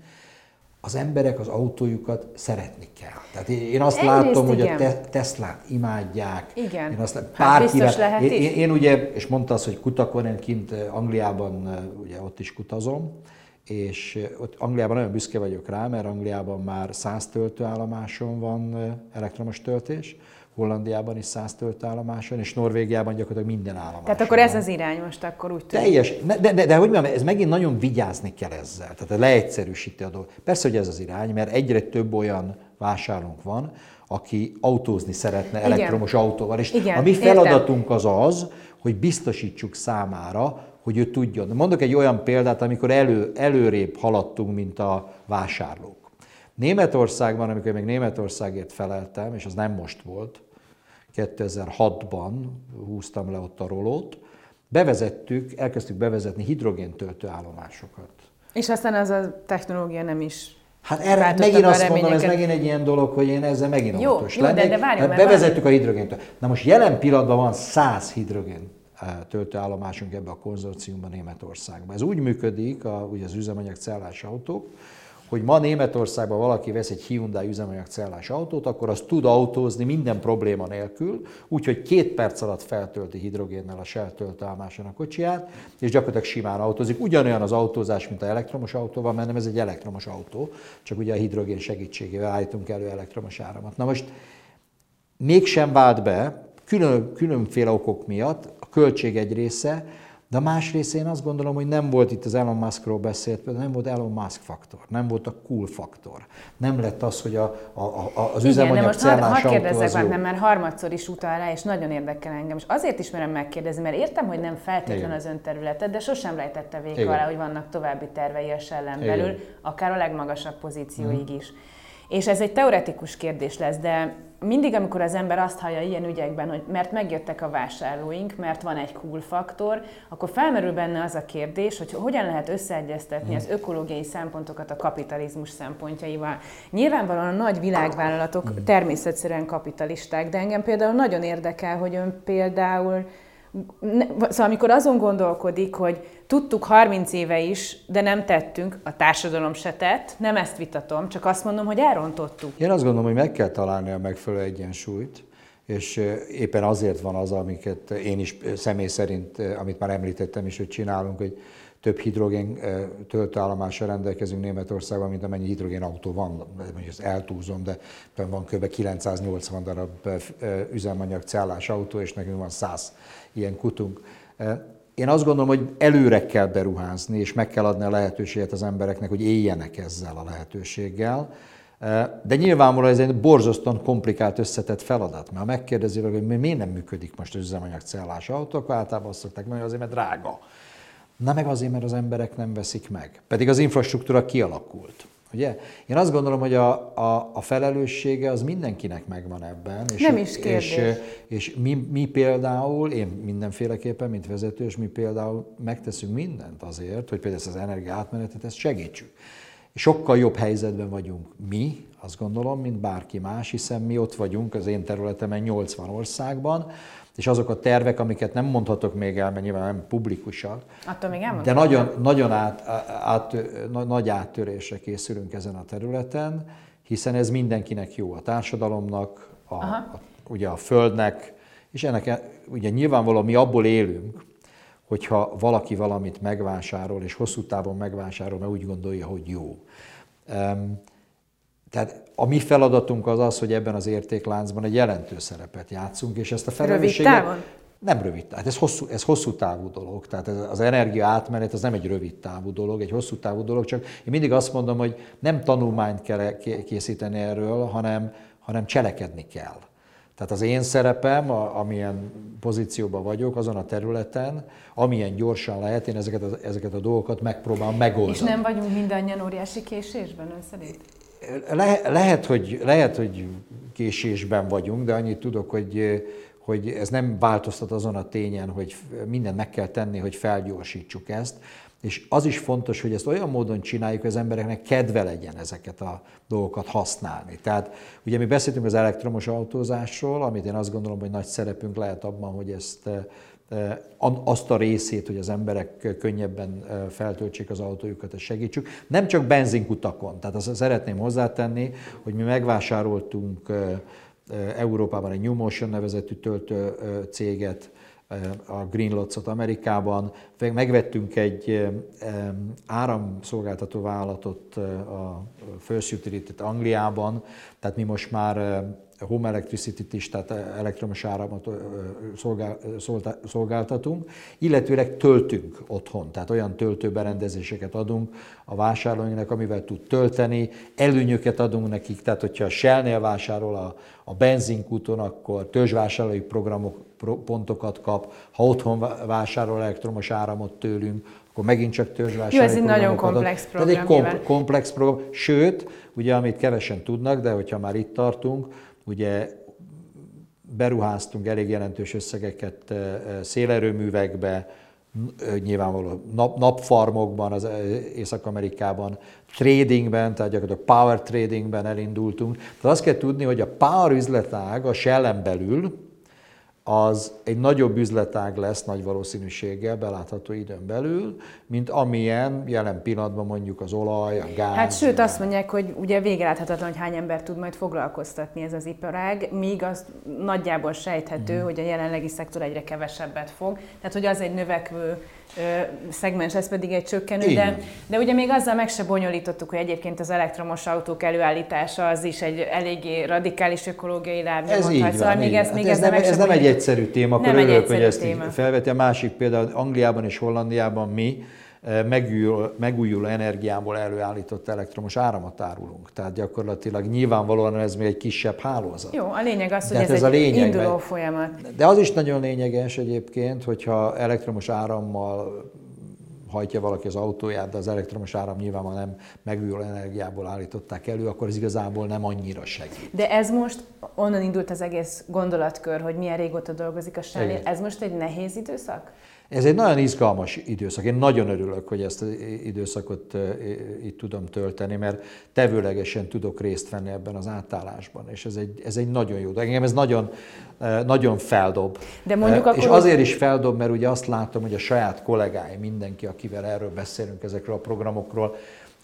az emberek az autójukat szeretni kell. Tehát én azt Egyrészt látom, igen. hogy a te- Teslát imádják. Igen. Én azt, hát biztos lehet én, én, én, ugye, és mondta azt, hogy kutakon, én kint eh, Angliában, eh, ugye ott is kutazom, és eh, ott Angliában nagyon büszke vagyok rá, mert Angliában már 100 töltőállomáson van elektromos töltés, Hollandiában is 100 töltőállomáson, és Norvégiában gyakorlatilag minden állomáson. Tehát akkor ez az irány most akkor úgy tűnik. Teljes, de, de, de, de hogy mondjam, ez megint nagyon vigyázni kell ezzel, tehát leegyszerűsíti a dolgot. Persze, hogy ez az irány, mert egyre több olyan vásárlónk van, aki autózni szeretne Igen. elektromos autóval, és Igen, a mi feladatunk értem. az az, hogy biztosítsuk számára, hogy ő tudjon. Mondok egy olyan példát, amikor elő, előrébb haladtunk, mint a vásárlók. Németországban, amikor még Németországért feleltem, és az nem most volt, 2006-ban húztam le ott a rolót, bevezettük, elkezdtük bevezetni hidrogéntöltő állomásokat. És aztán az a technológia nem is Hát erre megint azt mondom, ez megint egy ilyen dolog, hogy én ezzel megint jó, óvatos jó, lennék. De, de várjunk, hát bevezettük várjunk. a hidrogént. Na most jelen pillanatban van 100 hidrogén eh, töltőállomásunk ebbe a konzorciumban Németországban. Ez úgy működik, a, ugye az üzemanyag cellás autók, hogy ma Németországban valaki vesz egy Hyundai üzemanyagcellás autót, akkor az tud autózni minden probléma nélkül, úgyhogy két perc alatt feltölti hidrogénnel a Shell töltálmáson a kocsiját, és gyakorlatilag simán autózik. Ugyanolyan az autózás, mint a elektromos autóval, mert nem ez egy elektromos autó, csak ugye a hidrogén segítségével állítunk elő elektromos áramot. Na most mégsem vált be, külön, különféle okok miatt, a költség egy része, De a más részén azt gondolom, hogy nem volt itt az Elon Muskról beszélt, nem volt Elon Musk faktor, nem volt a cool faktor. Nem lett az, hogy a, a, a, az üzemanyag Igen, de most hadd had kérdezzek nem, mert harmadszor is utal rá, és nagyon érdekel engem. És azért is merem megkérdezni, mert értem, hogy nem feltétlen az ön területet, de sosem rejtette végig alá, hogy vannak további tervei a Sellen belül, akár a legmagasabb pozícióig mm. is. És ez egy teoretikus kérdés lesz, de mindig, amikor az ember azt hallja ilyen ügyekben, hogy mert megjöttek a vásárlóink, mert van egy cool faktor, akkor felmerül benne az a kérdés, hogy hogyan lehet összeegyeztetni hmm. az ökológiai szempontokat a kapitalizmus szempontjaival. Nyilvánvalóan a nagy világvállalatok hmm. természetszerűen kapitalisták, de engem például nagyon érdekel, hogy ön például Szóval amikor azon gondolkodik, hogy tudtuk 30 éve is, de nem tettünk, a társadalom se tett, nem ezt vitatom, csak azt mondom, hogy elrontottuk. Én azt gondolom, hogy meg kell találni a megfelelő egyensúlyt, és éppen azért van az, amiket én is személy szerint, amit már említettem is, hogy csinálunk, hogy több hidrogén töltőállomással rendelkezünk Németországban, mint amennyi hidrogén autó van, mondjuk ezt eltúzom, de van kb. 980 darab üzemanyag cellás autó, és nekünk van 100 ilyen kutunk. Én azt gondolom, hogy előre kell beruházni, és meg kell adni a lehetőséget az embereknek, hogy éljenek ezzel a lehetőséggel. De nyilvánvalóan ez egy borzasztóan komplikált, összetett feladat, mert ha megkérdezi, hogy miért nem működik most az üzemanyag cellás autók, általában azt szokták mondani, azért, mert drága. Na meg azért, mert az emberek nem veszik meg. Pedig az infrastruktúra kialakult. Ugye? Én azt gondolom, hogy a, a, a felelőssége az mindenkinek megvan ebben. És, Nem is kérdés. És, és mi, mi például, én mindenféleképpen, mint vezetős, mi például megteszünk mindent azért, hogy például ezt az energia átmenetet, ezt segítsük. Sokkal jobb helyzetben vagyunk mi, azt gondolom, mint bárki más, hiszen mi ott vagyunk az én területemen 80 országban, és azok a tervek, amiket nem mondhatok még el, mert nyilván nem publikusak, Attól még de nagyon, nagyon át, át, nagy áttörésre készülünk ezen a területen, hiszen ez mindenkinek jó, a társadalomnak, a, a, ugye a földnek, és ennek ugye nyilvánvalóan mi abból élünk, hogyha valaki valamit megvásárol, és hosszú távon megvásárol, mert úgy gondolja, hogy jó. Tehát a mi feladatunk az az, hogy ebben az értékláncban egy jelentős szerepet játszunk, és ezt a felelősséget... Rövid távon? Nem rövid távon, ez hosszú, ez hosszú távú dolog. Tehát ez, az energia átmenet az nem egy rövid távú dolog, egy hosszú távú dolog, csak én mindig azt mondom, hogy nem tanulmányt kell készíteni erről, hanem, hanem cselekedni kell. Tehát az én szerepem, a, amilyen pozícióban vagyok azon a területen, amilyen gyorsan lehet, én ezeket a, ezeket a dolgokat megpróbálom megoldani. És nem vagyunk mindannyian óriási késésben, ön szerint? Le, lehet, hogy, lehet, hogy késésben vagyunk, de annyit tudok, hogy, hogy ez nem változtat azon a tényen, hogy mindent meg kell tenni, hogy felgyorsítsuk ezt. És az is fontos, hogy ezt olyan módon csináljuk, hogy az embereknek kedve legyen ezeket a dolgokat használni. Tehát ugye mi beszéltünk az elektromos autózásról, amit én azt gondolom, hogy nagy szerepünk lehet abban, hogy ezt azt a részét, hogy az emberek könnyebben feltöltsék az autójukat, ezt segítsük. Nem csak benzinkutakon, tehát azt szeretném hozzátenni, hogy mi megvásároltunk Európában egy New Motion nevezetű töltő céget, a Greenlots-ot Amerikában, megvettünk egy áramszolgáltató vállalatot, a First Utility-t Angliában, tehát mi most már home electricity-t is, tehát elektromos áramot szolgál, szolgáltatunk, illetőleg töltünk otthon, tehát olyan töltőberendezéseket adunk a vásárlóinknak, amivel tud tölteni, előnyöket adunk nekik, tehát hogyha a Shell-nél vásárol a, a benzinkúton, akkor törzsvásárlói programok pontokat kap, ha otthon vásárol elektromos áramot tőlünk, akkor megint csak törzsvásárlói Jó, ez egy nagyon komplex program. Tehát egy kom- komplex program, sőt, ugye amit kevesen tudnak, de hogyha már itt tartunk, Ugye beruháztunk elég jelentős összegeket szélerőművekbe, nyilvánvaló nap, napfarmokban, az Észak-Amerikában, tradingben, tehát gyakorlatilag power tradingben elindultunk. Tehát azt kell tudni, hogy a power üzletág a shell belül, az egy nagyobb üzletág lesz nagy valószínűséggel belátható időn belül, mint amilyen jelen pillanatban mondjuk az olaj, a gáz. Hát sőt, azt mondják, hogy ugye végeláthatatlan, hogy hány ember tud majd foglalkoztatni ez az iparág, míg az nagyjából sejthető, mm. hogy a jelenlegi szektor egyre kevesebbet fog. Tehát, hogy az egy növekvő szegmens, ez pedig egy csökkenő, de, de ugye még azzal meg se bonyolítottuk, hogy egyébként az elektromos autók előállítása az is egy eléggé radikális ökológiai lábnyom. Ez így van, szóval még ez, még hát ez, nem, ez nem egy egyszerű téma, akkor örülök, hogy ezt téma. felveti. A másik például Angliában és Hollandiában mi megújuló, megújuló energiából előállított elektromos áramot árulunk. Tehát gyakorlatilag nyilvánvalóan ez még egy kisebb hálózat. Jó, a lényeg az, hogy ez, ez egy a lényeg, induló mert, folyamat. De az is nagyon lényeges egyébként, hogyha elektromos árammal hajtja valaki az autóját, de az elektromos áram nyilván nem megújuló energiából állították elő, akkor ez igazából nem annyira segít. De ez most, onnan indult az egész gondolatkör, hogy milyen régóta dolgozik a Sáli, ez most egy nehéz időszak? Ez egy nagyon izgalmas időszak. Én nagyon örülök, hogy ezt az időszakot itt tudom tölteni, mert tevőlegesen tudok részt venni ebben az átállásban, és ez egy, ez egy nagyon jó. De engem ez nagyon, nagyon feldob. De mondjuk és akkor... azért is feldob, mert ugye azt látom, hogy a saját kollégáim, mindenki, akivel erről beszélünk, ezekről a programokról,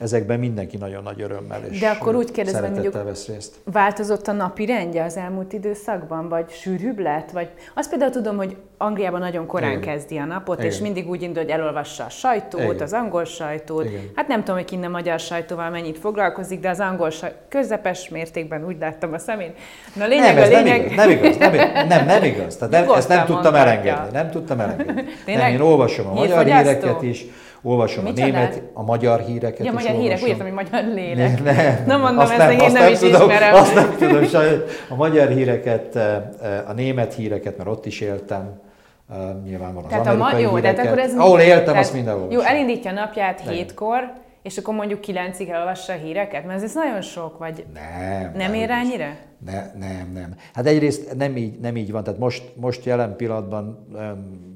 ezekben mindenki nagyon nagy örömmel és De akkor úgy kérdezem, hogy mondjuk vesz részt. változott a napi rendje az elmúlt időszakban, vagy sűrűbb lett? Vagy azt például tudom, hogy Angliában nagyon korán Igen. kezdi a napot, Igen. és mindig úgy indul, hogy elolvassa a sajtót, Igen. az angol sajtót. Igen. Hát nem tudom, hogy a magyar sajtóval mennyit foglalkozik, de az angol sajtó közepes mértékben úgy láttam a szemén. Na lényeg nem, a lényeg... Nem igaz, nem igaz, nem, nem, nem igaz. Tehát nem, ezt nem tudtam elengedni. Nem tudtam elengedni. Nem, én olvasom a magyar híreket is, olvasom a német, a magyar híreket Ja, magyar hírek, úgy értem, hogy magyar lélek. Ne, ne, Na mondom, ezt nem, én nem, nem is tudom, ismerem. Azt nem tudom, sajnos. A magyar híreket, eh, a német híreket, mert ott is éltem, eh, nyilván van az tehát amerikai a ma, jó, híreket. Tehát akkor ez Ahol éltem, tehát, azt mindenhol. Jó, elindítja a napját hétkor, és akkor mondjuk kilencig elolvassa a híreket? Mert ez nagyon sok, vagy nem, nem, nem ér ennyire? Ne, nem, nem. Hát egyrészt nem így, nem így van, tehát most, most jelen pillanatban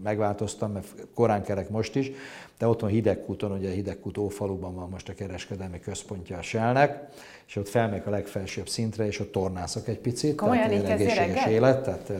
megváltoztam, mert korán kerek most is, de otthon Hidegkúton, ugye Hidegkút Ófaluban van most a kereskedelmi központja a Shellnek, és ott felmegyek a legfelsőbb szintre, és ott tornászok egy picit. Komolyan tehát így egészséges élet, tehát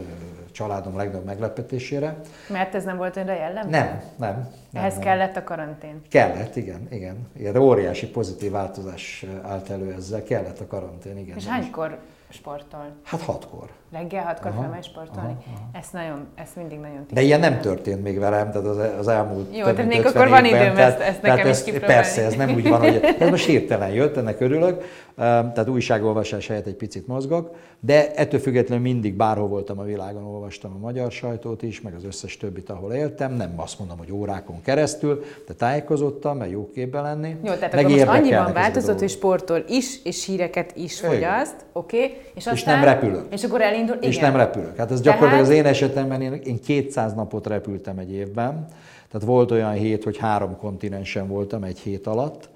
családom legnagyobb meglepetésére. Mert ez nem volt önre jellemző? Nem, nem. Ehhez nem. kellett a karantén? Kellett, igen, igen. Igen, óriási pozitív változás állt elő ezzel, kellett a karantén, igen. És hánykor sportol? Hát hatkor. Reggel hatkor felmegy sportolni? Aha, aha. Ez, nagyon, ez mindig nagyon tisztelt. De ilyen nem történt még velem, tehát az, az elmúlt Jó, tehát még akkor van időm ezt, ezt nekem is kipróbálni. Persze, ez nem úgy van, hogy ez most hirtelen jött, ennek örülök, tehát újságolvasás helyett egy picit mozgok, de ettől függetlenül mindig bárhol voltam a világon, olvastam a magyar sajtót is, meg az összes többit, ahol éltem, nem azt mondom, hogy órákon keresztül, de tájékozottam, mert jó képben lenni. Jó, tehát meg akkor most annyiban változott, hogy sportol is, és híreket is fogyaszt, oké, okay, és, és nem repülök. És akkor elindul, igen. És nem repülök. Hát ez gyakorlatilag Tehát... az én esetemben én, én 200 napot repültem egy évben, tehát volt olyan hét, hogy három kontinensen voltam egy hét alatt,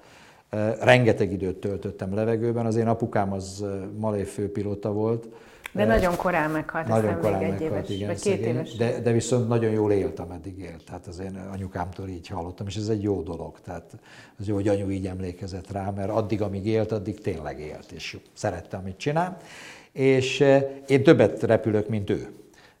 Rengeteg időt töltöttem levegőben, az én apukám az Malé főpilóta volt. De nagyon korán meghalt, nagyon korán egy meghalt, éves, igen, vagy két éves. De, de viszont nagyon jól éltem, eddig élt. Tehát az én anyukámtól így hallottam, és ez egy jó dolog. Tehát az jó, hogy anyu így emlékezett rá, mert addig, amíg élt, addig tényleg élt, és szerette, amit csinál. És én többet repülök, mint ő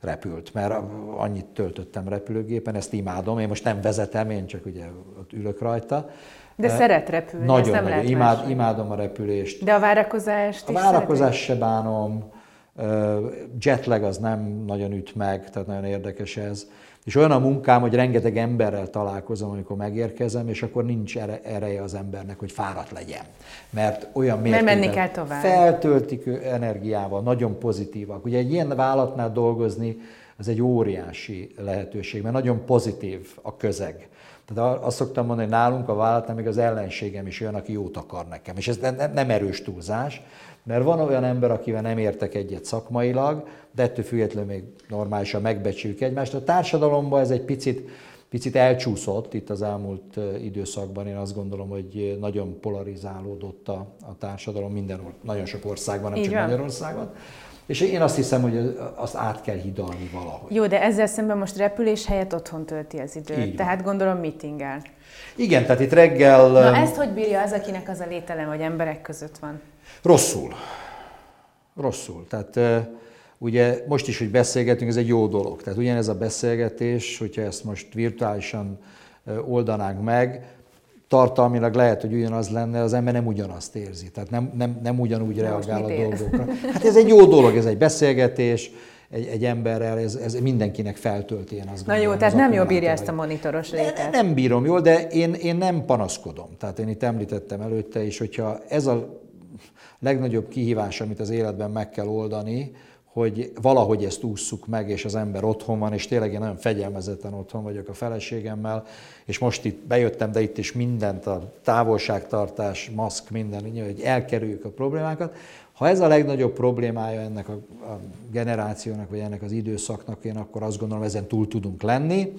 repült, mert annyit töltöttem repülőgépen, ezt imádom, én most nem vezetem, én csak ugye ott ülök rajta, de uh, szeret repülni, nagyon, ezt nem nagyon. lehet Imád, imádom a repülést. De a várakozást A várakozást se bánom, jetlag az nem nagyon üt meg, tehát nagyon érdekes ez. És olyan a munkám, hogy rengeteg emberrel találkozom, amikor megérkezem, és akkor nincs ereje az embernek, hogy fáradt legyen. Mert olyan mértékben feltöltik energiával, nagyon pozitívak. Ugye egy ilyen vállalatnál dolgozni, az egy óriási lehetőség, mert nagyon pozitív a közeg. Tehát azt szoktam mondani, hogy nálunk a vállalatnál még az ellenségem is olyan, aki jót akar nekem. És ez nem erős túlzás, mert van olyan ember, akivel nem értek egyet szakmailag, de ettől függetlenül még normálisan megbecsüljük egymást. A társadalomban ez egy picit, picit elcsúszott itt az elmúlt időszakban. Én azt gondolom, hogy nagyon polarizálódott a, a társadalom minden, nagyon sok országban, nem Így csak van. Magyarországon. És én azt hiszem, hogy azt át kell hidalni valahogy. Jó, de ezzel szemben most repülés helyett otthon tölti az időt. Így tehát van. gondolom meetingel. Igen, tehát itt reggel... Na ezt hogy bírja az, akinek az a lételem, hogy emberek között van? Rosszul. Rosszul. Tehát ugye most is, hogy beszélgetünk, ez egy jó dolog. Tehát ugyanez a beszélgetés, hogyha ezt most virtuálisan oldanánk meg, tartalmilag lehet, hogy ugyanaz lenne, az ember nem ugyanazt érzi, tehát nem, nem, nem ugyanúgy reagál a dolgokra. Hát ez egy jó dolog, ez egy beszélgetés, egy, egy emberrel, ez, ez mindenkinek feltölti, én azt Na jó, tehát nem jobb bírja ezt a monitoros létet. Ne, nem bírom jól, de én, én nem panaszkodom. Tehát én itt említettem előtte is, hogyha ez a legnagyobb kihívás, amit az életben meg kell oldani, hogy valahogy ezt ússzuk meg, és az ember otthon van, és tényleg én nagyon fegyelmezetten otthon vagyok a feleségemmel, és most itt bejöttem, de itt is mindent, a távolságtartás, maszk, minden, hogy elkerüljük a problémákat. Ha ez a legnagyobb problémája ennek a, generációnak, vagy ennek az időszaknak, én akkor azt gondolom, ezen túl tudunk lenni.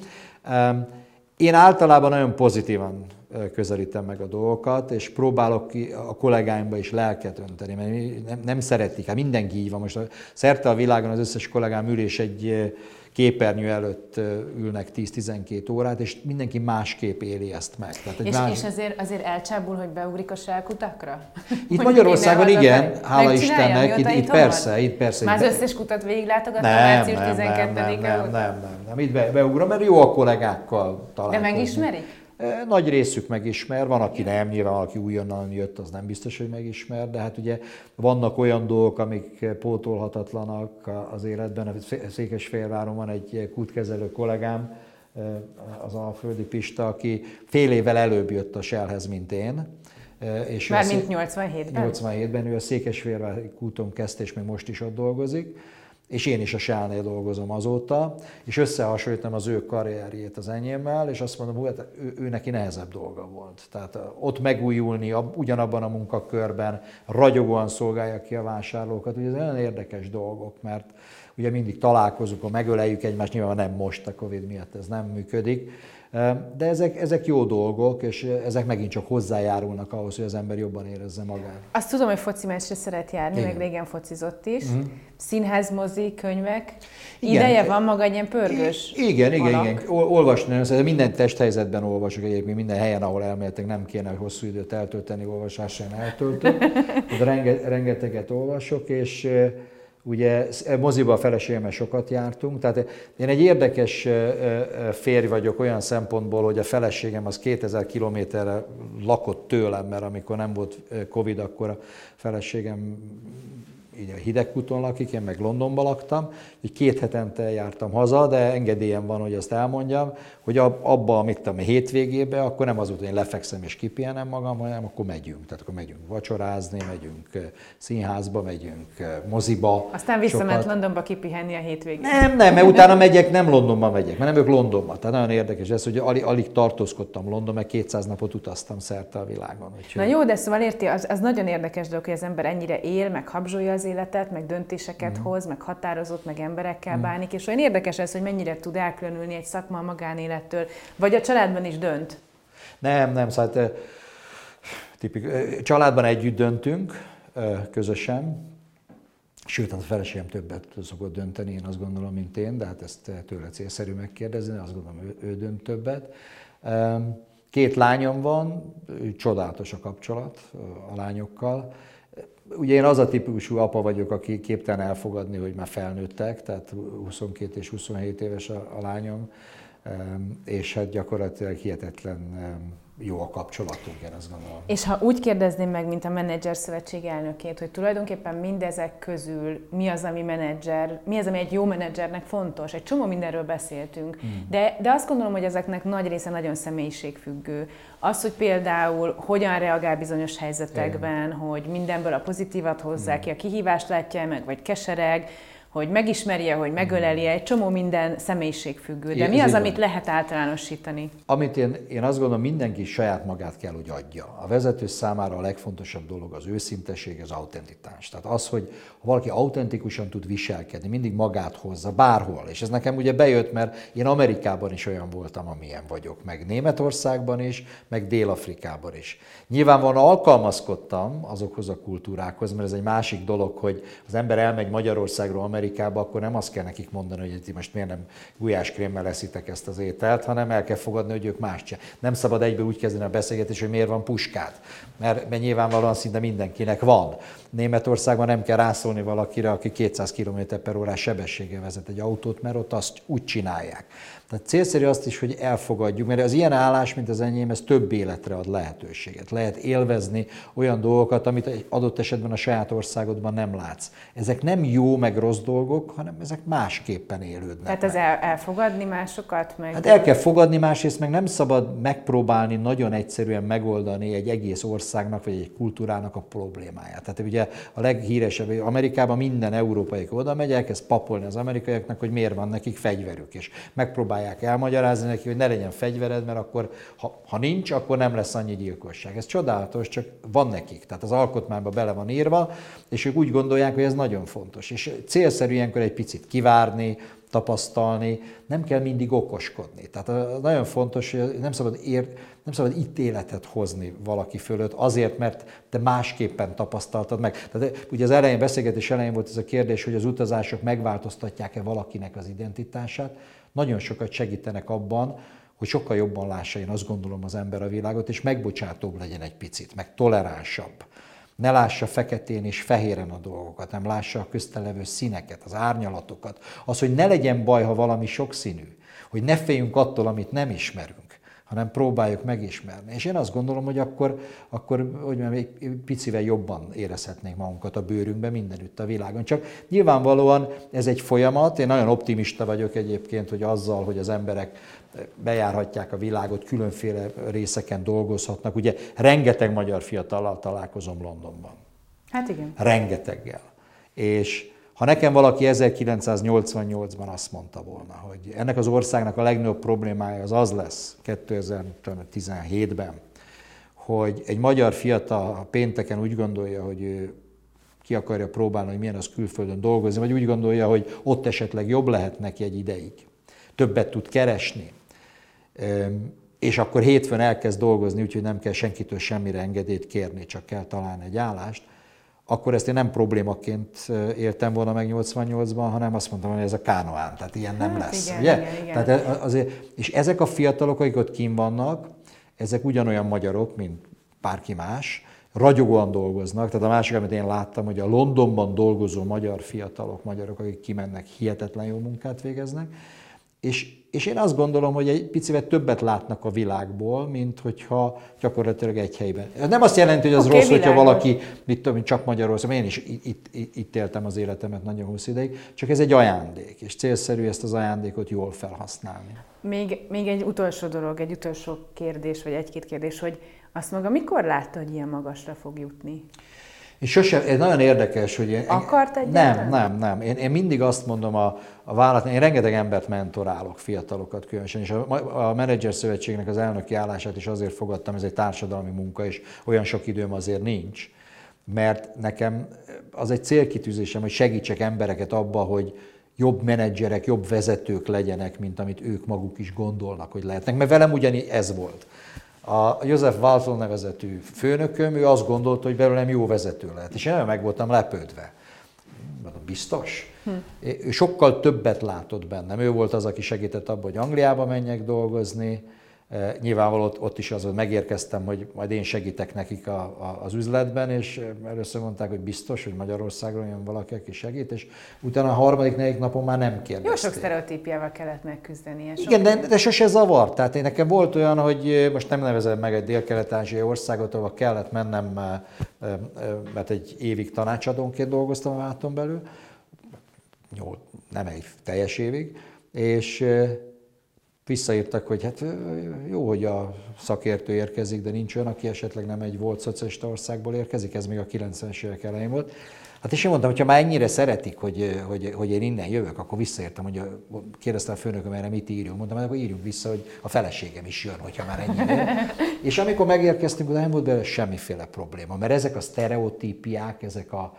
Én általában nagyon pozitívan közelítem meg a dolgokat, és próbálok ki a kollégáimba is lelket önteni, mert nem, nem szeretik, hát mindenki így van. Most a, szerte a világon az összes kollégám ül, és egy képernyő előtt ülnek 10-12 órát, és mindenki másképp éli ezt meg. Tehát és, más... és azért, azért elcsábul, hogy beugrik a sálkutakra? Itt Magyarországon igen, hála Istennek, itt, itt persze, itt persze. Már az összes kutat végiglátogattam március 12 nem, nem, nem, nem, nem, itt be, beugrom, mert jó a kollégákkal találkozni. De megismerik? Nagy részük megismer, van, aki nem, nyilván aki újonnan jött, az nem biztos, hogy megismer, de hát ugye vannak olyan dolgok, amik pótolhatatlanak az életben. A Székesfehérváron van egy kútkezelő kollégám, az Alföldi Pista, aki fél évvel előbb jött a Shellhez, mint én. És Már mint 87-ben? 87-ben, ő a Székesfehérvári kúton kezdte, és még most is ott dolgozik és én is a Shell-nél dolgozom azóta, és összehasonlítom az ő karrierjét az enyémmel, és azt mondom, hogy hát ő, ő neki nehezebb dolga volt. Tehát ott megújulni ugyanabban a munkakörben, ragyogóan szolgálja ki a vásárlókat, ugye ez nagyon érdekes dolgok, mert ugye mindig találkozunk, megöleljük egymást, nyilván nem most a Covid miatt ez nem működik, de ezek, ezek jó dolgok, és ezek megint csak hozzájárulnak ahhoz, hogy az ember jobban érezze magát. Azt tudom, hogy foci meccsre szeret járni, Igen. meg régen focizott is. Uh-huh. Színház, mozi, könyvek. Igen. Ideje van maga egy ilyen pörgős Igen, igen, alak. igen. Olvasni, minden testhelyzetben olvasok egyébként, minden helyen, ahol elméletek nem kéne, hogy hosszú időt eltölteni, olvasással eltöltök. De renge, rengeteget olvasok, és Ugye moziba a feleségemmel sokat jártunk, tehát én egy érdekes férj vagyok olyan szempontból, hogy a feleségem az 2000 kilométerre lakott tőlem, mert amikor nem volt Covid, akkor a feleségem így a hidegkúton lakik, én meg Londonban laktam, így két hetente jártam haza, de engedélyem van, hogy azt elmondjam, hogy abba, amit a hétvégébe, akkor nem az volt, hogy én lefekszem és kipihenem magam, hanem akkor megyünk. Tehát akkor megyünk vacsorázni, megyünk színházba, megyünk moziba. Aztán visszament Londonba kipihenni a hétvégén. Nem, nem, mert utána megyek, nem Londonba megyek, mert nem ők Londonba. Tehát nagyon érdekes ez, hogy alig, alig tartózkodtam London, mert 200 napot utaztam szerte a világon. Úgyhogy... Na jó, de szóval érti, az, az nagyon érdekes dolog, hogy az ember ennyire él, meg habzsolja az életet, meg döntéseket mm. hoz, meg határozott, meg emberekkel mm. bánik, és olyan érdekes ez, hogy mennyire tud elkülönülni egy szakma a magánélettől, vagy a családban is dönt? Nem, nem, szóval tipik, családban együtt döntünk, közösen, Sőt, hát a feleségem többet szokott dönteni, én azt gondolom, mint én, de hát ezt tőle célszerű megkérdezni, azt gondolom, ő, ő dönt többet. Két lányom van, csodálatos a kapcsolat a lányokkal. Ugye én az a típusú apa vagyok, aki képtelen elfogadni, hogy már felnőttek, tehát 22 és 27 éves a, a lányom, és hát gyakorlatilag hihetetlen jó a kapcsolatunk, én azt gondolom. És ha úgy kérdezném meg, mint a menedzser szövetség elnökét, hogy tulajdonképpen mindezek közül mi az, ami menedzser, mi az, ami egy jó menedzsernek fontos? Egy csomó mindenről beszéltünk, hmm. de, de azt gondolom, hogy ezeknek nagy része nagyon személyiségfüggő. Az, hogy például hogyan reagál bizonyos helyzetekben, Igen. hogy mindenből a pozitívat hozzá hmm. ki, a kihívást látja meg, vagy kesereg, hogy megismerje, hogy megöleli, egy csomó minden személyiségfüggő. De mi az, amit lehet általánosítani? Amit én, én azt gondolom, mindenki saját magát kell, hogy adja. A vezető számára a legfontosabb dolog az őszintesség, az autentikás. Tehát az, hogy ha valaki autentikusan tud viselkedni, mindig magát hozza, bárhol. És ez nekem ugye bejött, mert én Amerikában is olyan voltam, amilyen vagyok, meg Németországban is, meg Dél-Afrikában is. Nyilvánvalóan alkalmazkodtam azokhoz a kultúrákhoz, mert ez egy másik dolog, hogy az ember elmegy Magyarországról Amerikába, akkor nem azt kell nekik mondani, hogy ti most miért nem gulyáskrémmel eszitek ezt az ételt, hanem el kell fogadni, hogy ők más csinál. Nem szabad egyből úgy kezdeni a beszélgetést, hogy miért van puskád, mert, mert nyilvánvalóan szinte mindenkinek van. Németországban nem kell rászólni valakire, aki 200 km per órás sebességgel vezet egy autót, mert ott azt úgy csinálják. Tehát célszerű azt is, hogy elfogadjuk, mert az ilyen állás, mint az enyém, ez több életre ad lehetőséget. Lehet élvezni olyan dolgokat, amit egy adott esetben a saját országodban nem látsz. Ezek nem jó meg rossz dolgok, hanem ezek másképpen élődnek. Tehát ez el, elfogadni másokat? Meg... Hát el kell fogadni, másrészt meg nem szabad megpróbálni nagyon egyszerűen megoldani egy egész országnak vagy egy kultúrának a problémáját. Tehát ugye a leghíresebb, Amerikában minden európai oda megy, elkezd papolni az amerikaiaknak, hogy miért van nekik fegyverük, és megpróbálják elmagyarázni neki, hogy ne legyen fegyvered, mert akkor, ha, ha nincs, akkor nem lesz annyi gyilkosság. Ez csodálatos, csak van nekik. Tehát az alkotmányban bele van írva, és ők úgy gondolják, hogy ez nagyon fontos. És célszerű ilyenkor egy picit kivárni, tapasztalni, nem kell mindig okoskodni. Tehát nagyon fontos, hogy nem szabad, ér, nem szabad ítéletet hozni valaki fölött azért, mert te másképpen tapasztaltad meg. Tehát ugye az elején, beszélgetés elején volt ez a kérdés, hogy az utazások megváltoztatják-e valakinek az identitását. Nagyon sokat segítenek abban, hogy sokkal jobban lássa, én azt gondolom az ember a világot, és megbocsátóbb legyen egy picit, meg toleránsabb. Ne lássa feketén és fehéren a dolgokat, nem lássa a köztelevő színeket, az árnyalatokat. Az, hogy ne legyen baj, ha valami sokszínű. Hogy ne féljünk attól, amit nem ismerünk hanem próbáljuk megismerni. És én azt gondolom, hogy akkor, akkor hogy egy picivel jobban érezhetnénk magunkat a bőrünkben mindenütt a világon. Csak nyilvánvalóan ez egy folyamat, én nagyon optimista vagyok egyébként, hogy azzal, hogy az emberek bejárhatják a világot, különféle részeken dolgozhatnak. Ugye rengeteg magyar fiatallal találkozom Londonban. Hát igen. Rengeteggel. És ha nekem valaki 1988-ban azt mondta volna, hogy ennek az országnak a legnagyobb problémája az az lesz 2017-ben, hogy egy magyar fiatal a pénteken úgy gondolja, hogy ő ki akarja próbálni, hogy milyen az külföldön dolgozni, vagy úgy gondolja, hogy ott esetleg jobb lehet neki egy ideig, többet tud keresni, és akkor hétfőn elkezd dolgozni, úgyhogy nem kell senkitől semmire engedélyt kérni, csak kell találni egy állást, akkor ezt én nem problémaként éltem volna meg 88-ban, hanem azt mondtam, hogy ez a kánoán, tehát ilyen nem hát, lesz. Igen, ugye? Igen, igen. Tehát azért, és ezek a fiatalok, akik ott kim vannak, ezek ugyanolyan magyarok, mint bárki más, ragyogóan dolgoznak. Tehát a másik, amit én láttam, hogy a Londonban dolgozó magyar fiatalok, magyarok, akik kimennek, hihetetlen jó munkát végeznek, és, és én azt gondolom, hogy egy picivel többet látnak a világból, mint hogyha gyakorlatilag egy helyben. Ez nem azt jelenti, hogy az okay, rossz, világos. hogyha valaki, mit tudom, csak Magyarországon, én is itt, itt, itt éltem az életemet nagyon hosszú ideig, csak ez egy ajándék, és célszerű ezt az ajándékot jól felhasználni. Még, még egy utolsó dolog, egy utolsó kérdés, vagy egy-két kérdés, hogy azt maga mikor látta, hogy ilyen magasra fog jutni? És sosem, ez nagyon érdekes, hogy én... Akart egyáltalán? Nem, nem, nem. Én, én mindig azt mondom a, a vállalat, én rengeteg embert mentorálok, fiatalokat különösen, és a, a Menedzser Szövetségnek az elnöki állását is azért fogadtam, ez egy társadalmi munka, és olyan sok időm azért nincs, mert nekem az egy célkitűzésem, hogy segítsek embereket abba, hogy jobb menedzserek, jobb vezetők legyenek, mint amit ők maguk is gondolnak, hogy lehetnek. Mert velem ugyanígy ez volt. A József Walton nevezetű főnököm, ő azt gondolta, hogy belőlem jó vezető lehet, és én meg voltam lepődve. Mondom, biztos? Hm. Ő sokkal többet látott bennem. Ő volt az, aki segített abban, hogy Angliába menjek dolgozni, Nyilvánvaló ott, is az, hogy megérkeztem, hogy majd én segítek nekik a, a, az üzletben, és először mondták, hogy biztos, hogy Magyarországról jön valaki, aki segít, és utána a harmadik, negyedik napon már nem kérdezték. Jó sok sztereotípiával kellett megküzdeni. Igen, de, de sose zavart. Tehát én nekem volt olyan, hogy most nem nevezem meg egy dél-kelet-ázsiai országot, ahol kellett mennem, mert egy évig tanácsadónként dolgoztam a váton belül, nem egy teljes évig, és visszaírtak, hogy hát jó, hogy a szakértő érkezik, de nincs olyan, aki esetleg nem egy volt szocialista országból érkezik, ez még a 90-es évek elején volt. Hát és én mondtam, hogy ha már ennyire szeretik, hogy, hogy, hogy én innen jövök, akkor visszaértem, hogy kérdezte a főnököm erre, mit írjunk. Mondtam, hogy akkor írjunk vissza, hogy a feleségem is jön, hogyha már ennyire. és amikor megérkeztünk, oda nem volt belőle semmiféle probléma, mert ezek a sztereotípiák, ezek a,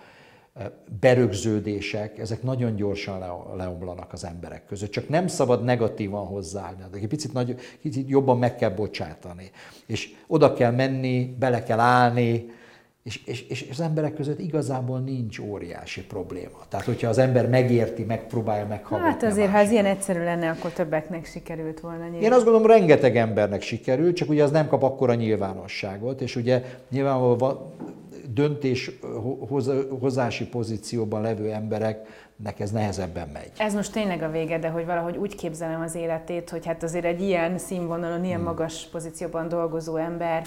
berögződések, ezek nagyon gyorsan leomlanak az emberek között. Csak nem szabad negatívan hozzáállni, de egy picit, nagy, picit jobban meg kell bocsátani. És oda kell menni, bele kell állni, és, és, és az emberek között igazából nincs óriási probléma. Tehát, hogyha az ember megérti, megpróbálja meghallgatni. Hát azért, ha ez ilyen egyszerű lenne, akkor többeknek sikerült volna. Nyilván. Én azt gondolom, rengeteg embernek sikerült, csak ugye az nem kap akkora nyilvánosságot, és ugye nyilvánvalóan döntéshozási pozícióban levő embereknek ez nehezebben megy. Ez most tényleg a vége, de hogy valahogy úgy képzelem az életét, hogy hát azért egy ilyen színvonalon, ilyen hmm. magas pozícióban dolgozó ember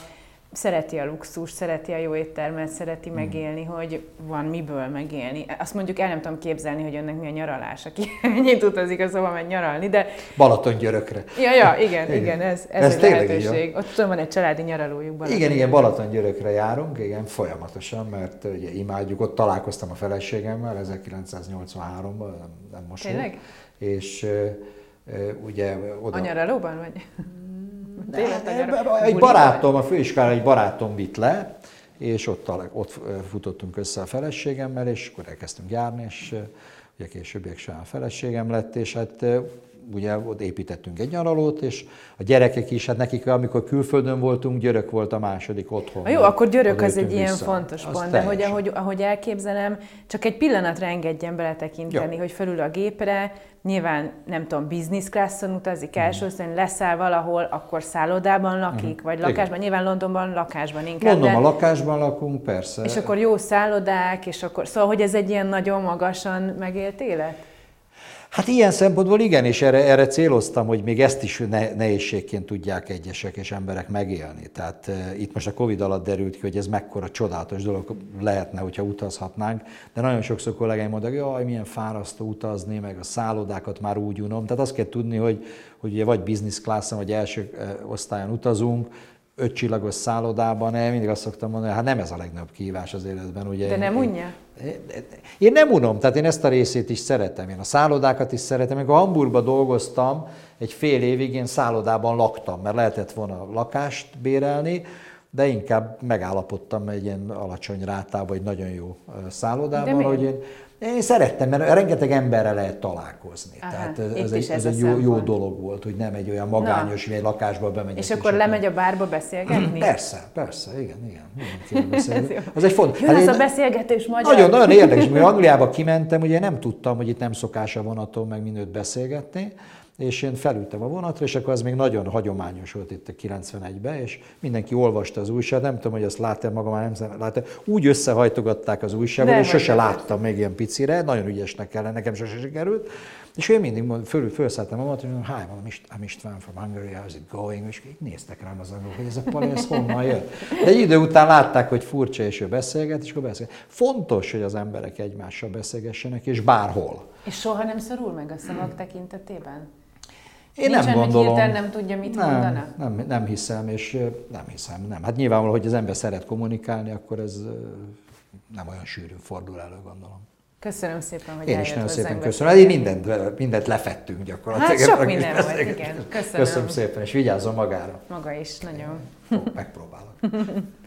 szereti a luxus, szereti a jó éttermet, szereti hmm. megélni, hogy van miből megélni. Azt mondjuk el nem tudom képzelni, hogy önnek mi a nyaralás, aki ennyit utazik, az szóval megy nyaralni, de... Balaton györökre. Ja, ja, igen, igen, igen ez, ez, ez egy lehetőség. Ott tudom, van egy családi nyaralójuk Balaton. Igen, igen, Balaton györökre járunk, igen, folyamatosan, mert ugye imádjuk, ott találkoztam a feleségemmel 1983-ban, nem most Tényleg? És ugye oda... A nyaralóban vagy? Egy barátom, a főiskolán egy barátom vitt le, és ott, ott futottunk össze a feleségemmel, és akkor elkezdtünk járni, és ugye későbbiek sem a feleségem lett, és hát ugye ott építettünk egy nyaralót, és a gyerekek is, hát nekik, amikor külföldön voltunk, györök volt a második otthon. Na jó, akkor györök az egy vissza. ilyen fontos az pont, de hogy ahogy, ahogy elképzelem, csak egy pillanatra engedjen beletekinteni, jó. hogy felül a gépre, nyilván nem tudom, business classon utazik első, mm. leszáll valahol, akkor szállodában lakik, mm. vagy lakásban, Igen. nyilván Londonban lakásban inkább. Londonban de... lakásban lakunk, persze. És akkor jó szállodák, és akkor, szóval, hogy ez egy ilyen nagyon magasan megélt élet? Hát ilyen szempontból igen, és erre, erre céloztam, hogy még ezt is ne, nehézségként tudják egyesek és emberek megélni. Tehát e, itt most a Covid alatt derült ki, hogy ez mekkora csodálatos dolog lehetne, hogyha utazhatnánk, de nagyon sokszor kollégáim mondják, hogy jaj, milyen fárasztó utazni, meg a szállodákat már úgy unom. Tehát azt kell tudni, hogy, hogy ugye vagy business class vagy első osztályon utazunk, ötcsillagos szállodában, én mindig azt szoktam mondani, hát nem ez a legnagyobb kihívás az életben. Ugye De nem unja? Én, én nem unom, tehát én ezt a részét is szeretem. Én a szállodákat is szeretem. Amikor Hamburgban dolgoztam, egy fél évig én szállodában laktam, mert lehetett volna lakást bérelni, de inkább megállapodtam egy ilyen alacsony rátában, egy nagyon jó szállodában, hogy én én szerettem, mert rengeteg emberre lehet találkozni. Aha, Tehát ez, egy, ez egy jó, jó dolog volt, hogy nem egy olyan magányos, hogy egy lakásba bemegy. És akkor lemegy a bárba beszélgetni? Persze, persze, igen, igen. igen ez egy fontos. Hát ez a beszélgetés magyar. Nagyon, nagyon érdekes, mert Angliába kimentem, ugye nem tudtam, hogy itt nem szokás a vonaton meg minőt beszélgetni, és én felültem a vonatra, és akkor az még nagyon hagyományos volt itt a 91-ben, és mindenki olvasta az újságot, nem tudom, hogy azt láttam magam, már nem láttam, úgy összehajtogatták az újságot, és sose láttam még ilyen picire, nagyon ügyesnek kellene, nekem sose sikerült, és én mindig fölül, felszálltam magam, hogy hi, I'm István from Hungary, how's it going? És így néztek rám az angolok, hogy ez a pali, ez honnan jött. De egy idő után látták, hogy furcsa, és ő beszélget, és akkor beszélget. Fontos, hogy az emberek egymással beszélgessenek, és bárhol. És soha nem szorul meg a szavak tekintetében? Én Nincsen, nem gondolom. hogy nem tudja, mit nem, mondana? Nem, nem hiszem, és nem hiszem, nem. Hát nyilvánvaló, hogy az ember szeret kommunikálni, akkor ez nem olyan sűrűn fordul elő, gondolom. Köszönöm szépen, hogy Én is nagyon szépen köszönöm. Hát mindent, mindent lefettünk gyakorlatilag. Hát sok minden volt, igen. Köszönöm. Köszönöm szépen, és vigyázzon magára. Maga is, nagyon. Megpróbálok.